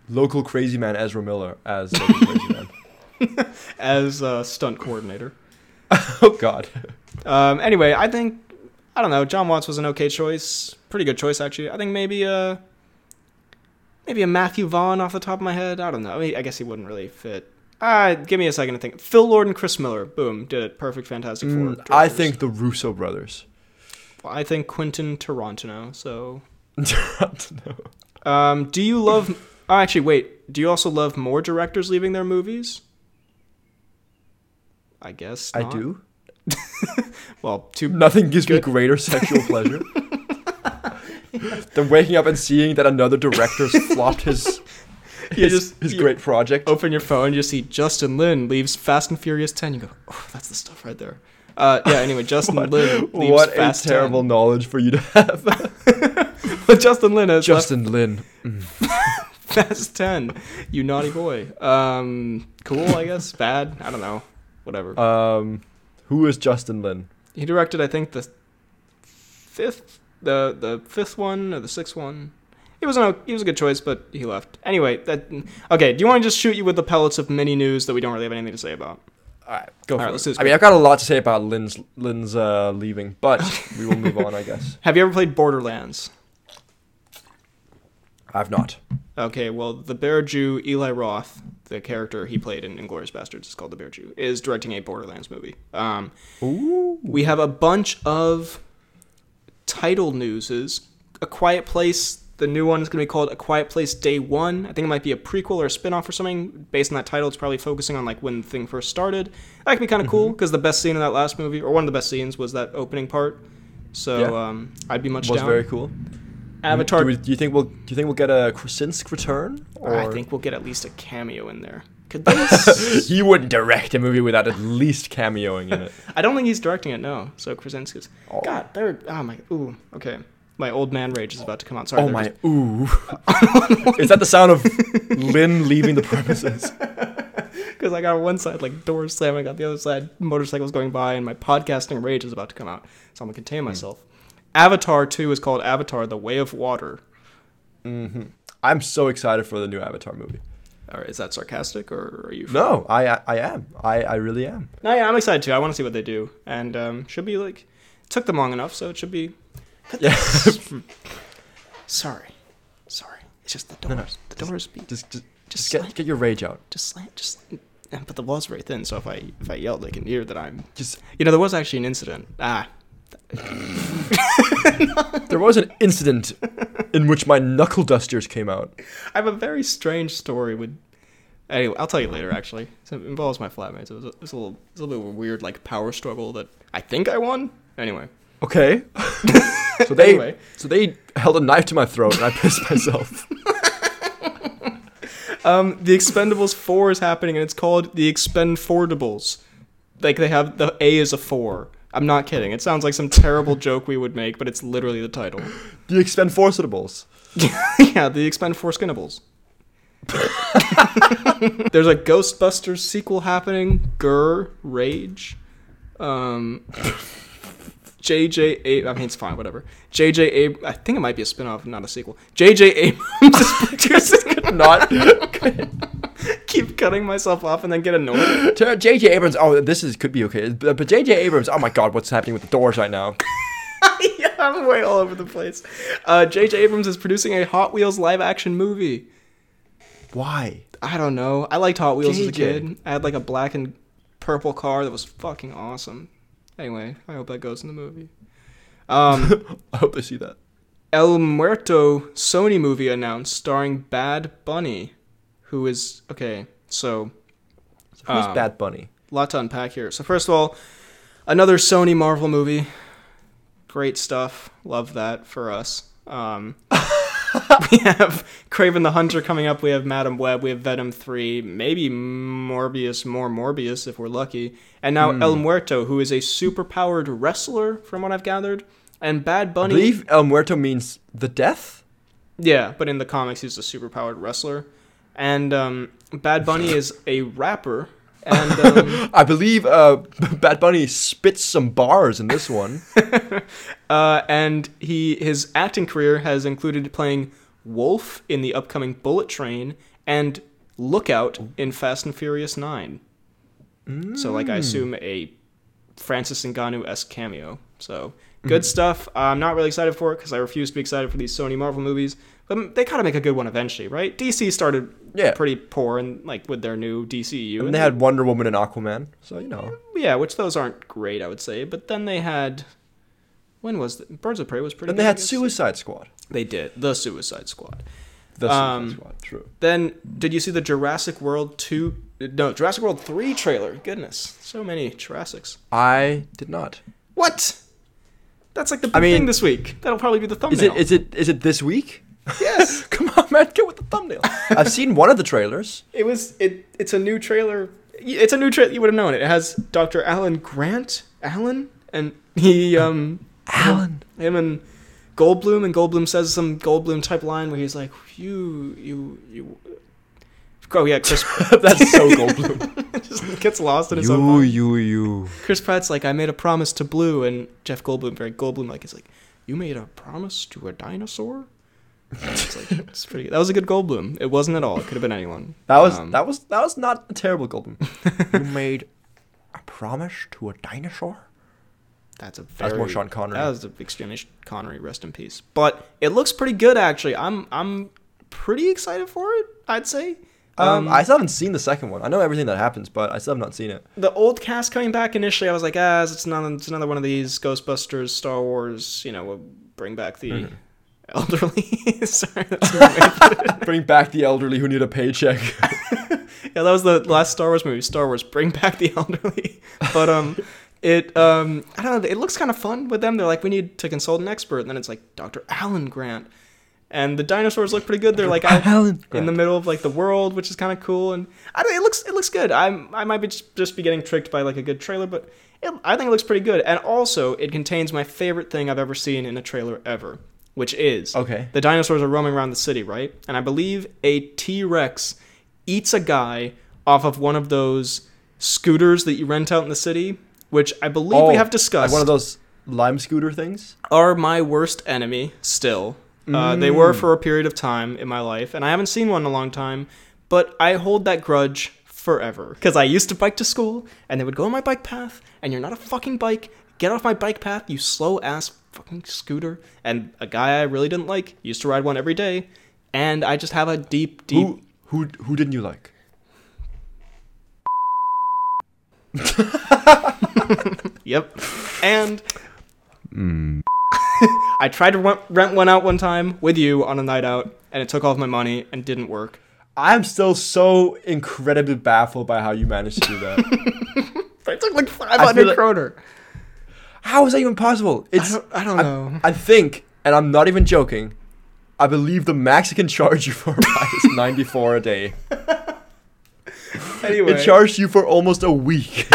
S2: local crazy man Ezra Miller as local crazy man.
S1: as uh, stunt coordinator.
S2: Oh God.
S1: Um, anyway, I think I don't know. Jon Watts was an okay choice, pretty good choice actually. I think maybe uh maybe a Matthew Vaughn off the top of my head. I don't know. I, mean, I guess he wouldn't really fit. Uh, give me a second to think. Phil Lord and Chris Miller, boom, did it. Perfect, Fantastic Four.
S2: Mm, I think the Russo brothers.
S1: I think Quentin Tarantino. So,
S2: no.
S1: um, do you love? Oh, actually, wait. Do you also love more directors leaving their movies? I guess
S2: I do.
S1: Well, too
S2: Nothing gives
S1: Good.
S2: me greater sexual pleasure than waking up and seeing that another director's flopped his
S1: You
S2: his,
S1: just-
S2: his great project.
S1: open your phone, you see Justin Lin leaves Fast and Furious 10. You go, oh, that's the stuff right there. Uh, yeah. Anyway, Justin Lin. leaves
S2: what a
S1: Fast 10.
S2: terrible knowledge for you to have.
S1: But Justin Lin has left
S2: Justin Lin.
S1: Fast Ten. You naughty boy. Um, cool. I guess. Bad. I don't know. Whatever.
S2: Um, who is Justin Lin?
S1: he directed, I think, the fifth, the the fifth one or the sixth one. He was an, he was a good choice, but he left. Anyway, that okay. Do you want to just shoot you with the pellets of mini news that we don't really have anything to say about?
S2: All right, go
S1: All
S2: for
S1: right,
S2: it.
S1: let's do this
S2: I mean, I've got a lot to say about Lin's Lin's uh, leaving, but we will move on, I guess.
S1: Have you ever played Borderlands?
S2: I've not.
S1: Okay, well, the Bear Jew Eli Roth, the character he played in Inglourious Basterds, is called the Bear Jew, is directing a Borderlands movie. Um,
S2: Ooh.
S1: we have a bunch of title newses. A Quiet Place, the new one is going to be called A Quiet Place Day One. I think it might be a prequel or a spin-off or something. Based on that title, it's probably focusing on like when the thing first started. That could be kind of cool because the best scene in that last movie, or one of the best scenes, was that opening part. So
S2: Yeah.
S1: um, I'd be much
S2: Was
S1: down.
S2: very cool.
S1: Avatar.
S2: Do, we, do you think we'll do you think we'll get a Krasinski return? Or?
S1: I think we'll get at least a cameo in there. Could this?
S2: he wouldn't direct a movie without at least cameoing in it.
S1: I don't think he's directing it. No. So Krasinski's.
S2: Oh.
S1: God, they're. Oh my. Ooh. Okay. My old man rage is about to come out. Sorry.
S2: Oh my!
S1: just-
S2: Ooh! is that the sound of Lin leaving the premises?
S1: Because I got on one side like doors slamming, I got the other side motorcycles going by, and my podcasting rage is about to come out. So I'm gonna contain hmm. myself. Avatar 2 is called Avatar: The Way of Water.
S2: hmm I'm so excited for the new Avatar movie.
S1: Or is that sarcastic, or are you?
S2: No, I I, I am. I, I really am.
S1: No, yeah, I'm excited too. I want to see what they do, and um, should be like. Took them long enough, so it should be. Sorry, sorry. It's just the
S2: No,
S1: doors.
S2: no,
S1: the doors be
S2: just just
S1: just
S2: just
S1: slant,
S2: get get your rage out.
S1: just slant, just. and- But the wall's very thin, so if I if I yell, they can hear that I'm.
S2: Just
S1: You know, there was actually an incident. Ah,
S2: there was an incident in which my knuckle dusters came out.
S1: I have a very strange story with. Anyway, I'll tell you later. Actually, so it involves my flatmates. It was a, it was a little, it was a little bit of a weird like power struggle that I think I won. Anyway,
S2: Okay. so they
S1: Anyway.
S2: so they held a knife to my throat and I pissed myself.
S1: um, the Expendables four is happening, and it's called the Expendables. Like they have the A is a four. I'm not kidding. It sounds like some terrible joke we would make, but it's literally the title.
S2: the expend forceables.
S1: yeah, the Expend Four Skinnables. There's a Ghostbusters sequel happening. Grr, Rage. Um, JJ A. I mean, it's fine, whatever. JJ. I think it might be a spin-off, not a sequel. JJ Abrams is producing.
S2: Not
S1: Keep cutting myself off and then get annoyed.
S2: J.J. Abrams. Oh, this is could be okay. But, J.J. Abrams. Oh my God, what's happening with the doors right now?
S1: yeah, I'm way all over the place. Uh, JJ Abrams is producing a Hot Wheels live-action movie.
S2: Why?
S1: I don't know. I liked Hot Wheels as a kid. I had like a black and purple car that was fucking awesome. Anyway, I hope that goes in the movie. Um,
S2: I hope they see that.
S1: El Muerto Sony movie announced starring Bad Bunny, who is okay. So
S2: Who's
S1: Um,
S2: Bad Bunny?
S1: lot to unpack here. So first of all, another Sony Marvel movie. Great stuff. Love that for us. Um, we have Kraven the Hunter coming up. We have Madame Web. We have Venom 3. Maybe Morbius, more Morbius if we're lucky. And now El Muerto, who is a super-powered wrestler, from what I've gathered. And Bad Bunny.
S2: I believe El Muerto means the death.
S1: Yeah, but in the comics, he's a super-powered wrestler. And um, Bad Bunny is a rapper. And um,
S2: I believe uh, Bad Bunny spits some bars in this one.
S1: Uh, and he his acting career has included playing Wolf in the upcoming Bullet Train and Lookout in Fast and Furious Nine. So, like, I assume a Francis Ngannou esque cameo. So, good stuff. I'm not really excited for it because I refuse to be excited for these Sony Marvel movies. But they gotta make a good one eventually, right? DC started
S2: Yeah.
S1: pretty poor and like with their new DCU.
S2: And they had Wonder Woman and Aquaman, so you know.
S1: yeah, which those aren't great, I would say. But then they had when was the, Birds of Prey was pretty.
S2: Then
S1: good,
S2: they had. Suicide Squad.
S1: They did the Suicide Squad.
S2: The Suicide
S1: Um,
S2: Squad, true.
S1: Then did you see the Jurassic World two? No, Jurassic World three trailer. Goodness, so many Jurassics.
S2: I did not.
S1: What? That's like the big
S2: I mean-
S1: thing this week. That'll probably be the thumbnail.
S2: Is it is it is it this week?
S1: Yes.
S2: Come on, man, get with the thumbnail. I've seen one of the trailers.
S1: It was it. It's a new trailer. It's a new trailer. You would have known it. It has Dr. Alan Grant Alan, and he um
S2: Alan.
S1: him and Goldblum, and Goldblum says some Goldblum type line where he's like, "You, you, you." Oh yeah, Chris
S2: That's so Goldblum.
S1: just gets lost in his own mind.
S2: you, you.
S1: Chris Pratt's like, "I made a promise to Blue," and Jeff Goldblum, very Goldblum, like, he's like, "You made a promise to a dinosaur." It's like it's pretty. That was a good Goldblum. It wasn't at all. It could have been anyone.
S2: That was
S1: Um,
S2: that was that was not a terrible Goldblum. you made a promise to a dinosaur.
S1: That's a very,
S2: That's more Sean Connery.
S1: That was extremely Connery. Rest in peace. But it looks pretty good actually. I'm I'm pretty excited for it. I'd say.
S2: Um, I still haven't seen the second one. I know everything that happens, but I still have not seen it.
S1: the old cast coming back initially, I was like, ah, it's another, it's another one of these Ghostbusters, Star Wars. You know, we'll bring back the
S2: Mhm.
S1: Elderly. Sorry.
S2: Bring back the elderly who need a paycheck.
S1: yeah, that was the last Star Wars movie. Star Wars, bring back the elderly. But um, it um, I don't know. It looks kind of fun with them. They're like, we need to consult an expert, and then it's like Dr. Alan Grant, and the dinosaurs look pretty good. They're like
S2: Alan
S1: in the middle of like the world, which is kind of cool. And I don't. It looks it looks good. I'm I might be just, just be getting tricked by like a good trailer, but it, I think it looks pretty good. And also, it contains my favorite thing I've ever seen in a trailer ever, which is
S2: Okay.
S1: the dinosaurs are roaming around the city, right? And I believe a T Rex eats a guy off of one of those scooters that you rent out in the city, which I believe we
S2: Oh,
S1: have discussed
S2: Like one of those lime scooter things.
S1: are my worst enemy still. Uh, they were for a period of time in my life, and I haven't seen one in a long time, but I hold that grudge forever. Because I used to bike to school, and they would go on my bike path, and you're not a fucking bike. Get off my bike path, you slow ass fucking scooter. And a guy I really didn't like used to ride one every day, and I just have a deep, deep.
S2: Who who who didn't you like?
S1: Yep. And hmm. I tried to rent- one out one time with you on a night out, and it took all of my money and didn't work.
S2: I'm still so incredibly baffled by how you managed to do that.
S1: It took like 500
S2: like-
S1: kroner.
S2: How is that even possible?
S1: I
S2: It's
S1: don't, I don't know.
S2: I think, and I'm not even joking. I believe the max it can charge you for a ride is 94 a day.
S1: Anyway,
S2: It charged you for almost a week.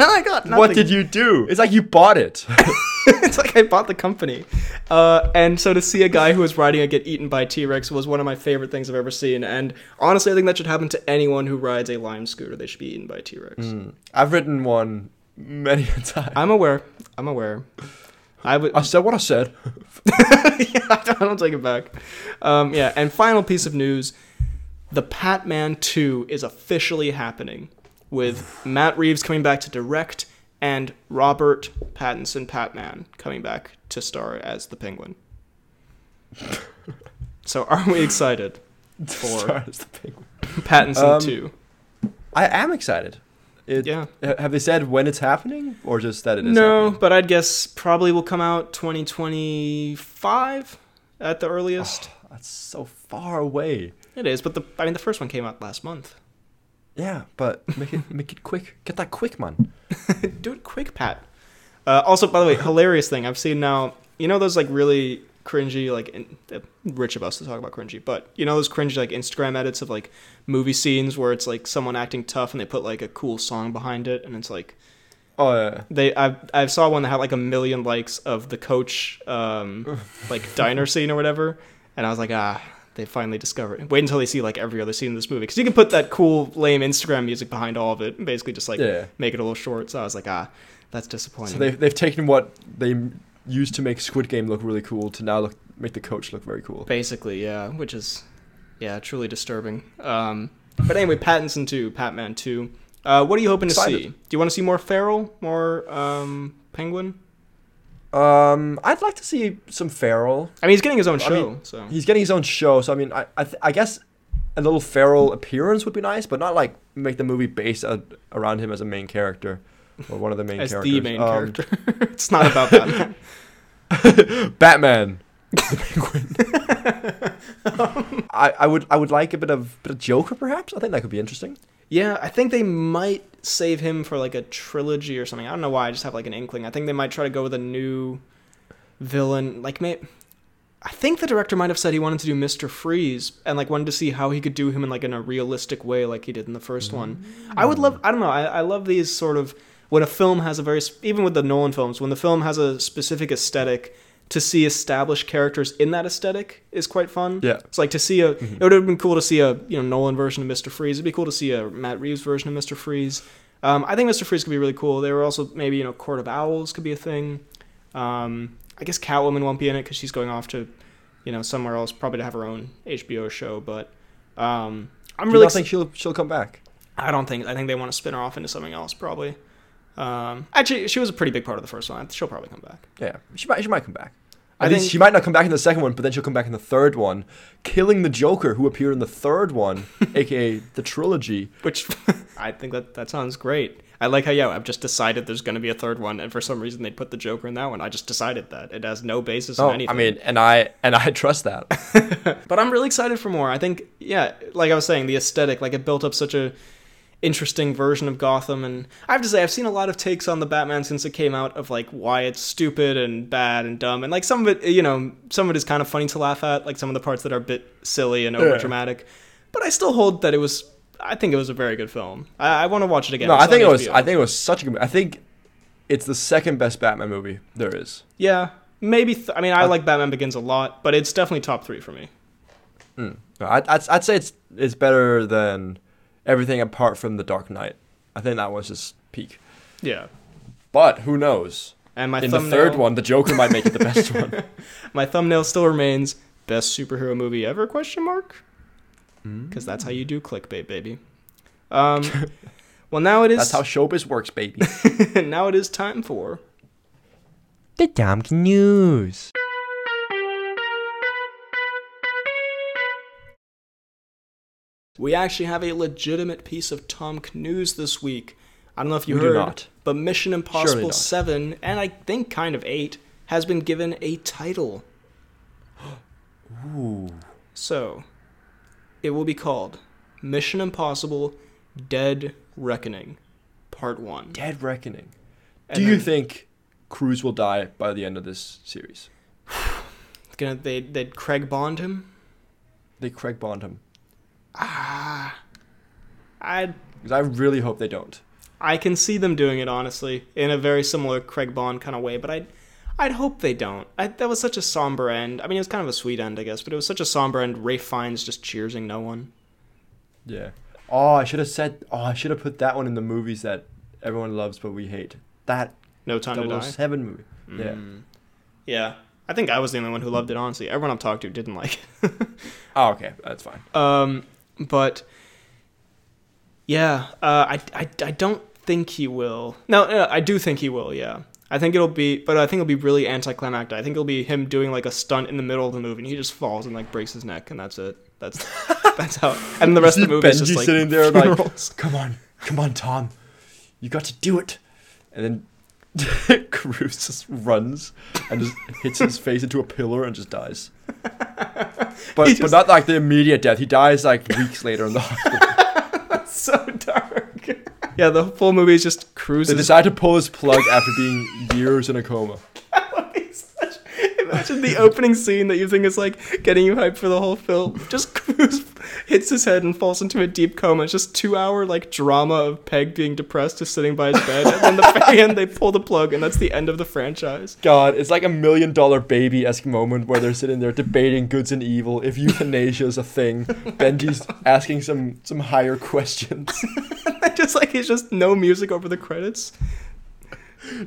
S1: I got nothing.
S2: what did you do? It's like you bought it.
S1: it's like I bought the company. Uh, and so to see a guy who was riding a get eaten by T Rex was one of my favorite things I've ever seen. And honestly, I think that should happen to anyone who rides a Lime scooter. They should be eaten by T Rex.
S2: I've written one many a time.
S1: I'm aware. I'm aware. I would.
S2: I said what I said.
S1: yeah, I don't, I don't take it back. Um, yeah, and final piece of news: the Patman Two is officially happening, with Matt Reeves coming back to direct and Robert Pattinson Patman coming back to star as the Penguin. so, are we excited for
S2: Sorry, it's the penguin.
S1: Pattinson
S2: Um,
S1: Two?
S2: I am excited. It,
S1: Yeah.
S2: Have they said when it's happening, or just that it is?
S1: No,
S2: happening?
S1: but I'd guess probably will come out 2025 at the earliest.
S2: That's so far away.
S1: It is, but the I mean the first one came out last month.
S2: Yeah, but make it make it quick. Get that quick, man.
S1: Do it quick, Pat. Uh, also, by the way, hilarious thing I've seen now. You know those like really cringy, like in, uh, rich of us to talk about cringy, but you know those cringy like Instagram edits of like movie scenes where it's like someone acting tough and they put like a cool song behind it, and it's like
S2: Oh yeah.
S1: they I I saw one that had like a million likes of the coach um like diner scene or whatever, and I was like ah. They finally discovered. it. Wait until they see like every other scene in this movie, because you can put that cool, lame Instagram music behind all of it, and basically just like
S2: Yeah.
S1: make it a little short. So I was like, ah, that's disappointing.
S2: So they've they've taken what they used to make Squid Game look really cool to now look make the coach look very cool.
S1: Basically, yeah, which is, yeah, truly disturbing. Um, but anyway, Pattinson 2, Patman 2. Uh, what are you hoping to see? Do you want to see more Farrell, more um, Penguin?
S2: Um, I'd like to see some Farrell.
S1: I mean, he's getting his own
S2: I
S1: show,
S2: mean,
S1: so
S2: He's getting his own show, so I mean, I I, th- I guess a little Farrell appearance would be nice, but not like make the movie based a- around him as a main character or one of the main
S1: as
S2: characters.
S1: the main
S2: Um,
S1: character. it's not about Batman.
S2: Batman. The Penguin. I, I would I would like a bit of bit of Joker perhaps. I think that could be interesting.
S1: yeah, I think they might save him for like a trilogy or something. I don't know why. I just have like an inkling. I think they might try to go with a new villain. Like, may I think the director might have said he wanted to do Mister Freeze and like wanted to see how he could do him in like in a realistic way, like he did in the first one. I would love. I don't know. I, I love these sort of when a film has a very even with the Nolan films, when the film has a specific aesthetic, to see established characters in that aesthetic is quite fun.
S2: Yeah.
S1: It's like to see a. It would have been cool to see a you know Nolan version of Mister Freeze. It'd be cool to see a Matt Reeves version of Mister Freeze. Um, I think Mister Freeze could be really cool. There were also maybe you know Court of Owls could be a thing. Um, I guess Catwoman won't be in it because she's going off to, you know, somewhere else, probably to have her own HBO show. But um, I'm
S2: Do
S1: really.
S2: not think she'll she'll come back?
S1: I don't think. I think they want to spin her off into something else, probably. Um, actually, she was a pretty big part of the first one. She'll probably come back.
S2: Yeah, she might she might come back.
S1: I
S2: think- she might not come back in the second one, but then she'll come back in the third one, killing the Joker who appeared in the third one, aka the trilogy.
S1: Which I think that that sounds great. I like how yeah, I've just decided there's going to be a third one, and for some reason they put the Joker in that one. I just decided that it has no basis
S2: Oh,
S1: in anything.
S2: I mean, and I and I trust that.
S1: but I'm really excited for more. I think, yeah, like I was saying, the aesthetic, like it built up such a interesting version of Gotham, and I have to say, I've seen a lot of takes on the Batman since it came out of like why it's stupid and bad and dumb, and like some of it, you know, some of it is kind of funny to laugh at, like some of the parts that are a bit silly and over dramatic. But I still hold that it was. I think it was a very good film. I, I want to watch it again.
S2: no,
S1: It's
S2: I think it was. I think it was such a good. I think it's the second best Batman movie there is.
S1: yeah, maybe. Th- I mean, I like Batman Begins a lot, but it's definitely top three for me. Hmm.
S2: No, I'd, I'd I'd say it's it's better than everything apart from the Dark Knight. I think that was his peak.
S1: Yeah,
S2: But who knows?
S1: and my
S2: in the third one, the Joker might make it the best one.
S1: my thumbnail still remains best superhero movie ever question mark because that's how you do clickbait baby um well now it is
S2: That's how showbiz works, baby.
S1: And now it is time for
S2: the damn news.
S1: We actually have a legitimate piece of tom news this week i don't know if you
S2: We do
S1: heard
S2: not.
S1: but mission impossible 7 and i think kind of 8 has been given a title
S2: Ooh.
S1: so it will be called mission impossible dead reckoning part 1
S2: Dead Reckoning.
S1: And
S2: Do you think Cruise will die by the end of this series?
S1: gonna they they'd Craig Bond him.
S2: They Craig Bond him.
S1: Ah, I
S2: Because I really hope they don't.
S1: I can see them doing it honestly in a very similar Craig Bond kind of way, but I. would I'd hope they don't. I, that was such a somber end. I mean, it was kind of a sweet end, I guess, but it was such a somber end. Ralph Fiennes just cheersing no one.
S2: Yeah. Oh, I should have said. Oh, I should have put that one in the movies that everyone loves but we hate. That
S1: No time to die.
S2: 007 movie. Yeah.
S1: Mm. Yeah. I think I was the only one who loved it. Honestly, everyone I've talked to didn't like it.
S2: Oh, okay, that's fine.
S1: Um, but yeah, uh, I, I, I don't think he will. No, no, I do think he will. Yeah, I think it'll be, but I think it'll be really anticlimactic. I think it'll be him doing like a stunt in the middle of the movie, and he just falls and like breaks his neck, and that's it. That's that's how. And the rest of the movie is just like
S2: sitting there like, come on, come on, Tom, you got to do it. And then Cruise just runs and just hits his face into a pillar and just dies. But
S1: He
S2: but not like the immediate death. He dies like weeks later in the hospital.
S1: so dark. yeah, the full movie is just
S2: Cruise.
S1: They
S2: decide to pull his plug after being years in a coma.
S1: Imagine the opening scene that you think is like getting you hyped for the whole film. Just hits his head and falls into a deep coma. It's just two hour like drama of Pegg being depressed, just sitting by his bed, and then the very end they pull the plug, and that's the end of the franchise.
S2: God, it's like a million dollar baby esque moment where they're sitting there debating goods and evil, if euthanasia is a thing. Benji's asking some some higher questions.
S1: just like it's just no music over the credits.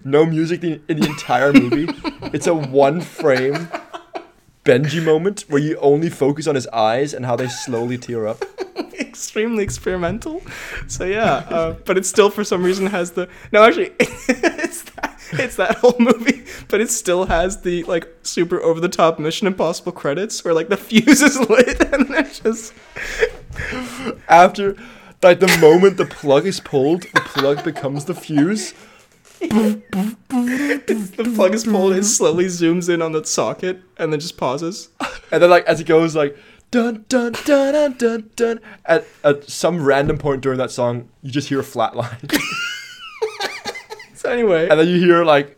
S2: No music in in the entire movie. It's a one frame Benji moment where you only focus on his eyes and how they slowly tear up.
S1: Extremely experimental. So yeah, uh, but it still for some reason has the no actually it's that it's that whole movie, but it still has the like super over the top Mission Impossible credits where like the fuse is lit and there's just
S2: After, like the moment the plug is pulled, the plug becomes the fuse.
S1: The plug is pulled, it slowly zooms in on the socket and then just pauses.
S2: And then like as it goes like dun dun dun dun dun dun at, at some random point during that song you just hear a flat line.
S1: So anyway,
S2: and then you hear like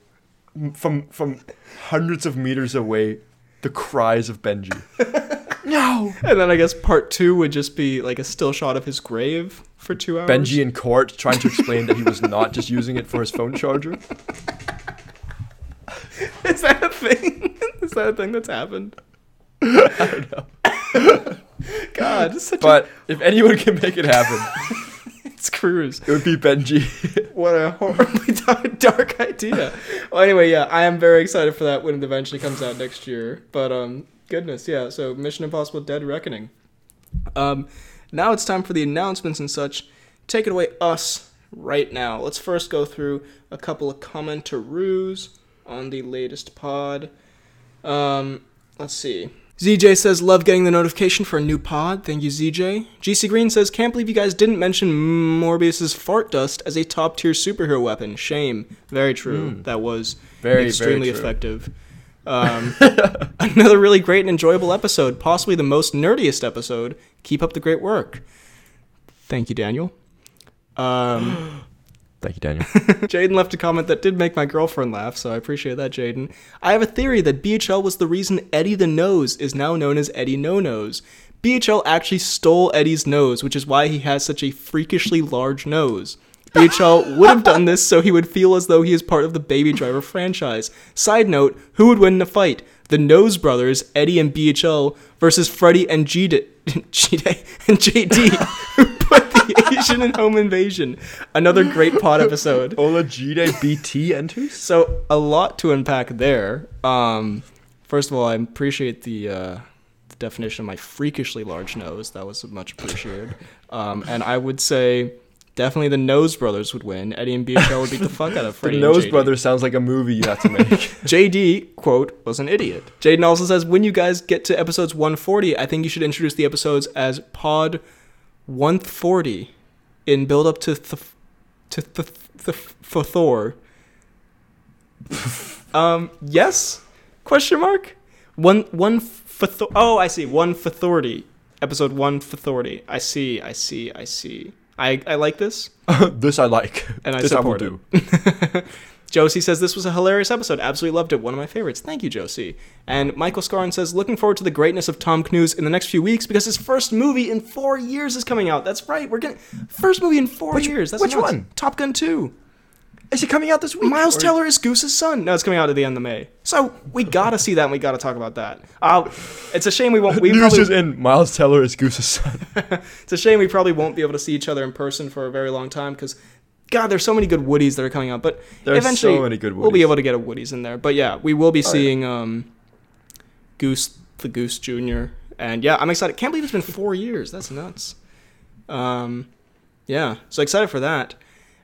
S2: from from hundreds of meters away the cries of Benji. No.
S1: And then I guess part two would just be like a still shot of his grave for two hours.
S2: Benji in court trying to explain that he was not just using it for his phone charger.
S1: Is that a thing? Is that a thing that's happened?
S2: I don't know.
S1: God, it's such
S2: But if anyone can make it happen,
S1: a it's Cruise.
S2: it would be Benji.
S1: What a horribly dark, dark idea. Well, anyway, yeah, I am very excited for that when it eventually comes out next year. But um, goodness, yeah. So Mission Impossible: Dead Reckoning. Um, now it's time for the announcements and such. Take it away, us, right now. Let's first go through a couple of commentaroos on the latest pod. Um, let's see. ZJ says, Love getting the notification for a new pod. Thank you, ZJ. GC Green says, Can't believe you guys didn't mention Morbius's fart dust as a top tier superhero weapon. Shame. Very true. That was
S2: Very,
S1: extremely
S2: very true.
S1: effective. Um, another really great and enjoyable episode, possibly the most nerdiest episode. Keep up the great work. Thank you, Daniel. Um,
S2: Thank you, Daniel.
S1: Jaden left a comment that did make my girlfriend laugh, so I appreciate that, Jaden. I have a theory that BHL was the reason Eddie the Nose is now known as Eddie No Nose. BHL actually stole Eddie's nose, which is why he has such a freakishly large nose. BHL would have done this so he would feel as though he is part of the Baby Driver franchise. Side note, who would win in a fight? The Nose Brothers, Eddie and BHL, versus Freddy and G-Day, G-Day and JD, who put the Asian and home invasion. Another great pod episode.
S2: Ola Jide BT enters?
S1: So a lot to unpack there. Um, first of all, I appreciate the, uh, the definition of my freakishly large nose. That was much appreciated. Um, and I would say definitely the Nose Brothers would win. Eddie and BHL would beat the fuck out of
S2: The
S1: Freddie. and
S2: Nose. Brothers sounds like a movie you have to make.
S1: JD, quote, was an idiot. Jaden also says, when you guys get to episodes 140, I think you should introduce the episodes as Pod 140 in build up to th- to th- th- for Thor. um, yes? Question mark? One one for Thor. Oh, I see. One for Thordy. Episode one for Thordy. I see. I see. I see. I I like this.
S2: this I like.
S1: And I
S2: this
S1: support
S2: I will
S1: it.
S2: do.
S1: Josie says this was a hilarious episode. Absolutely loved it. One of my favorites. Thank you, Josie. And Michael Scarn says looking forward to the greatness of Tom Cruise in the next few weeks because his first movie in four years is coming out. That's right. We're getting first movie in four
S2: Which-
S1: years. That's
S2: which
S1: nuts.
S2: one?
S1: Top Gun Two.
S2: Is it coming out this week?
S1: Miles
S2: Or-
S1: Teller is Goose's son. No, it's coming out at the end of May. So we gotta see that. and We gotta talk about that. Uh, it's a shame we won't. We
S2: News
S1: probably,
S2: is in. Miles Teller is Goose's son.
S1: it's a shame we probably won't be able to see each other in person for a very long time because, God, there's so many good Woodies that are coming out. But
S2: There's
S1: eventually,
S2: so many good
S1: we'll be able to get a Woodies in there. But yeah, we will be
S2: Oh, yeah.
S1: seeing um, Goose, the Goose Junior, and yeah, I'm excited. Can't believe it's been four years. That's nuts. Um, yeah, so excited for that.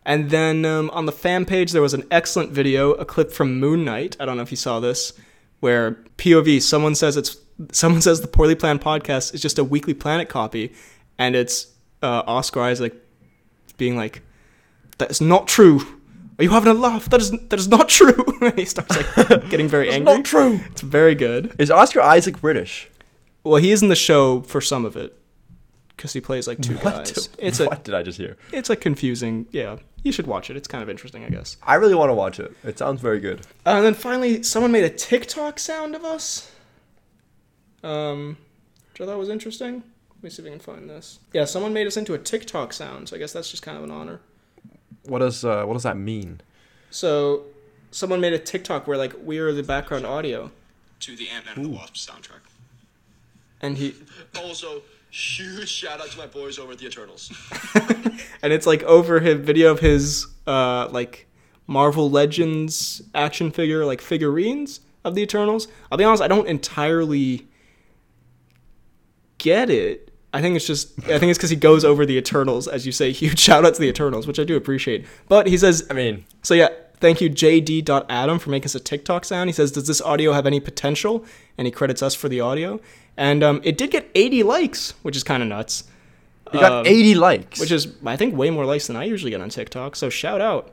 S1: And then um, on the fan page, there was an excellent video, a clip from Moon Knight. I don't know if you saw this, where POV someone says it's someone says the poorly planned podcast is just a Weekly Planet copy, and it's uh, Oscar Isaac being like, "That is not true. Are you having a laugh? That is that is not true." and he starts like getting very angry.
S2: Not true.
S1: It's very good.
S2: Is Oscar Isaac British?
S1: Well, he is in the show for some of it because he plays like two
S2: What?
S1: guys. It's a
S2: what did I just hear?
S1: it's a confusing. Yeah, you should watch it. It's kind of interesting, I guess.
S2: I really want to watch it. It sounds very good.
S1: Uh, and then finally, someone made a TikTok sound of us, um, which I thought was interesting. Let me see if I can find this. Yeah, someone made us into a TikTok sound, so I guess that's just kind of an honor.
S2: What does uh, what does that mean?
S1: So, someone made a TikTok where like we are the background audio,
S3: to the Ant Man and the Wasp soundtrack.
S1: and he
S3: Also, huge shout out to my boys over at the Eternals.
S1: and it's like over his video of his uh like Marvel Legends action figure like figurines of the Eternals. I'll be honest, I don't entirely get it. I think it's just I think it's because he goes over the Eternals, as you say. Huge shout out to the Eternals, which I do appreciate. But he says
S2: I mean,
S1: so yeah, thank you JD.Adam for making us a TikTok sound. He says, "Does this audio have any potential?" And he credits us for the audio. And um, it did get 80 likes, which is kind of nuts.
S2: you got
S1: Um,
S2: 80 likes.
S1: which is I think way more likes than I usually get on TikTok. So shout out.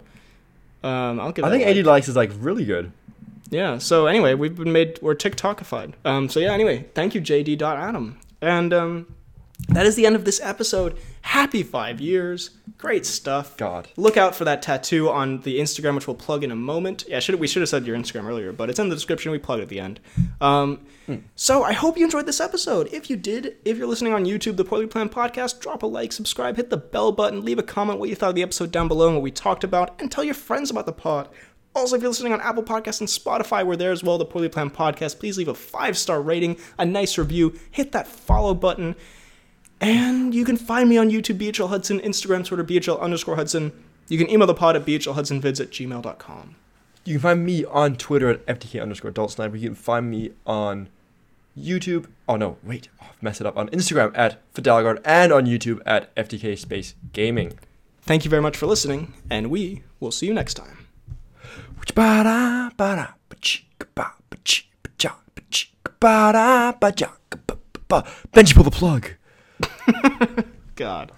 S1: Um, I'll give.
S2: I think
S1: a
S2: 80 likes is like really good.
S1: Yeah. So anyway, we've been made we're TikTokified. Um. So yeah. Anyway, thank you JD.Adam. And um, that is the end of this episode. Happy five years. Great stuff.
S2: God.
S1: Look out for that tattoo on the Instagram, which we'll plug in a moment. Yeah, should we should have said your Instagram earlier, but it's in the description. We plug at the end. Um, So I hope you enjoyed this episode. If you did, if you're listening on YouTube, the Poorly Planned Podcast, drop a like, subscribe, hit the bell button, leave a comment what you thought of the episode down below and what we talked about, and tell your friends about the pod. Also, if you're listening on Apple Podcasts and Spotify, we're there as well, the Poorly Planned Podcast. Please leave a five star rating, a nice review, hit that follow button. And you can find me on YouTube, BHL Hudson, Instagram, Twitter, BHL underscore Hudson. You can email the pod at bhlhudsonvids at gmail.com.
S2: You can find me on Twitter at FDK underscore adult sniper. You can find me on YouTube. Oh no, wait, oh, I've messed it up. On Instagram at fdalgaard and on YouTube at FDK Space Gaming.
S1: Thank you very much for listening, and we will see you next time.
S2: Benji, pull the plug.
S1: God.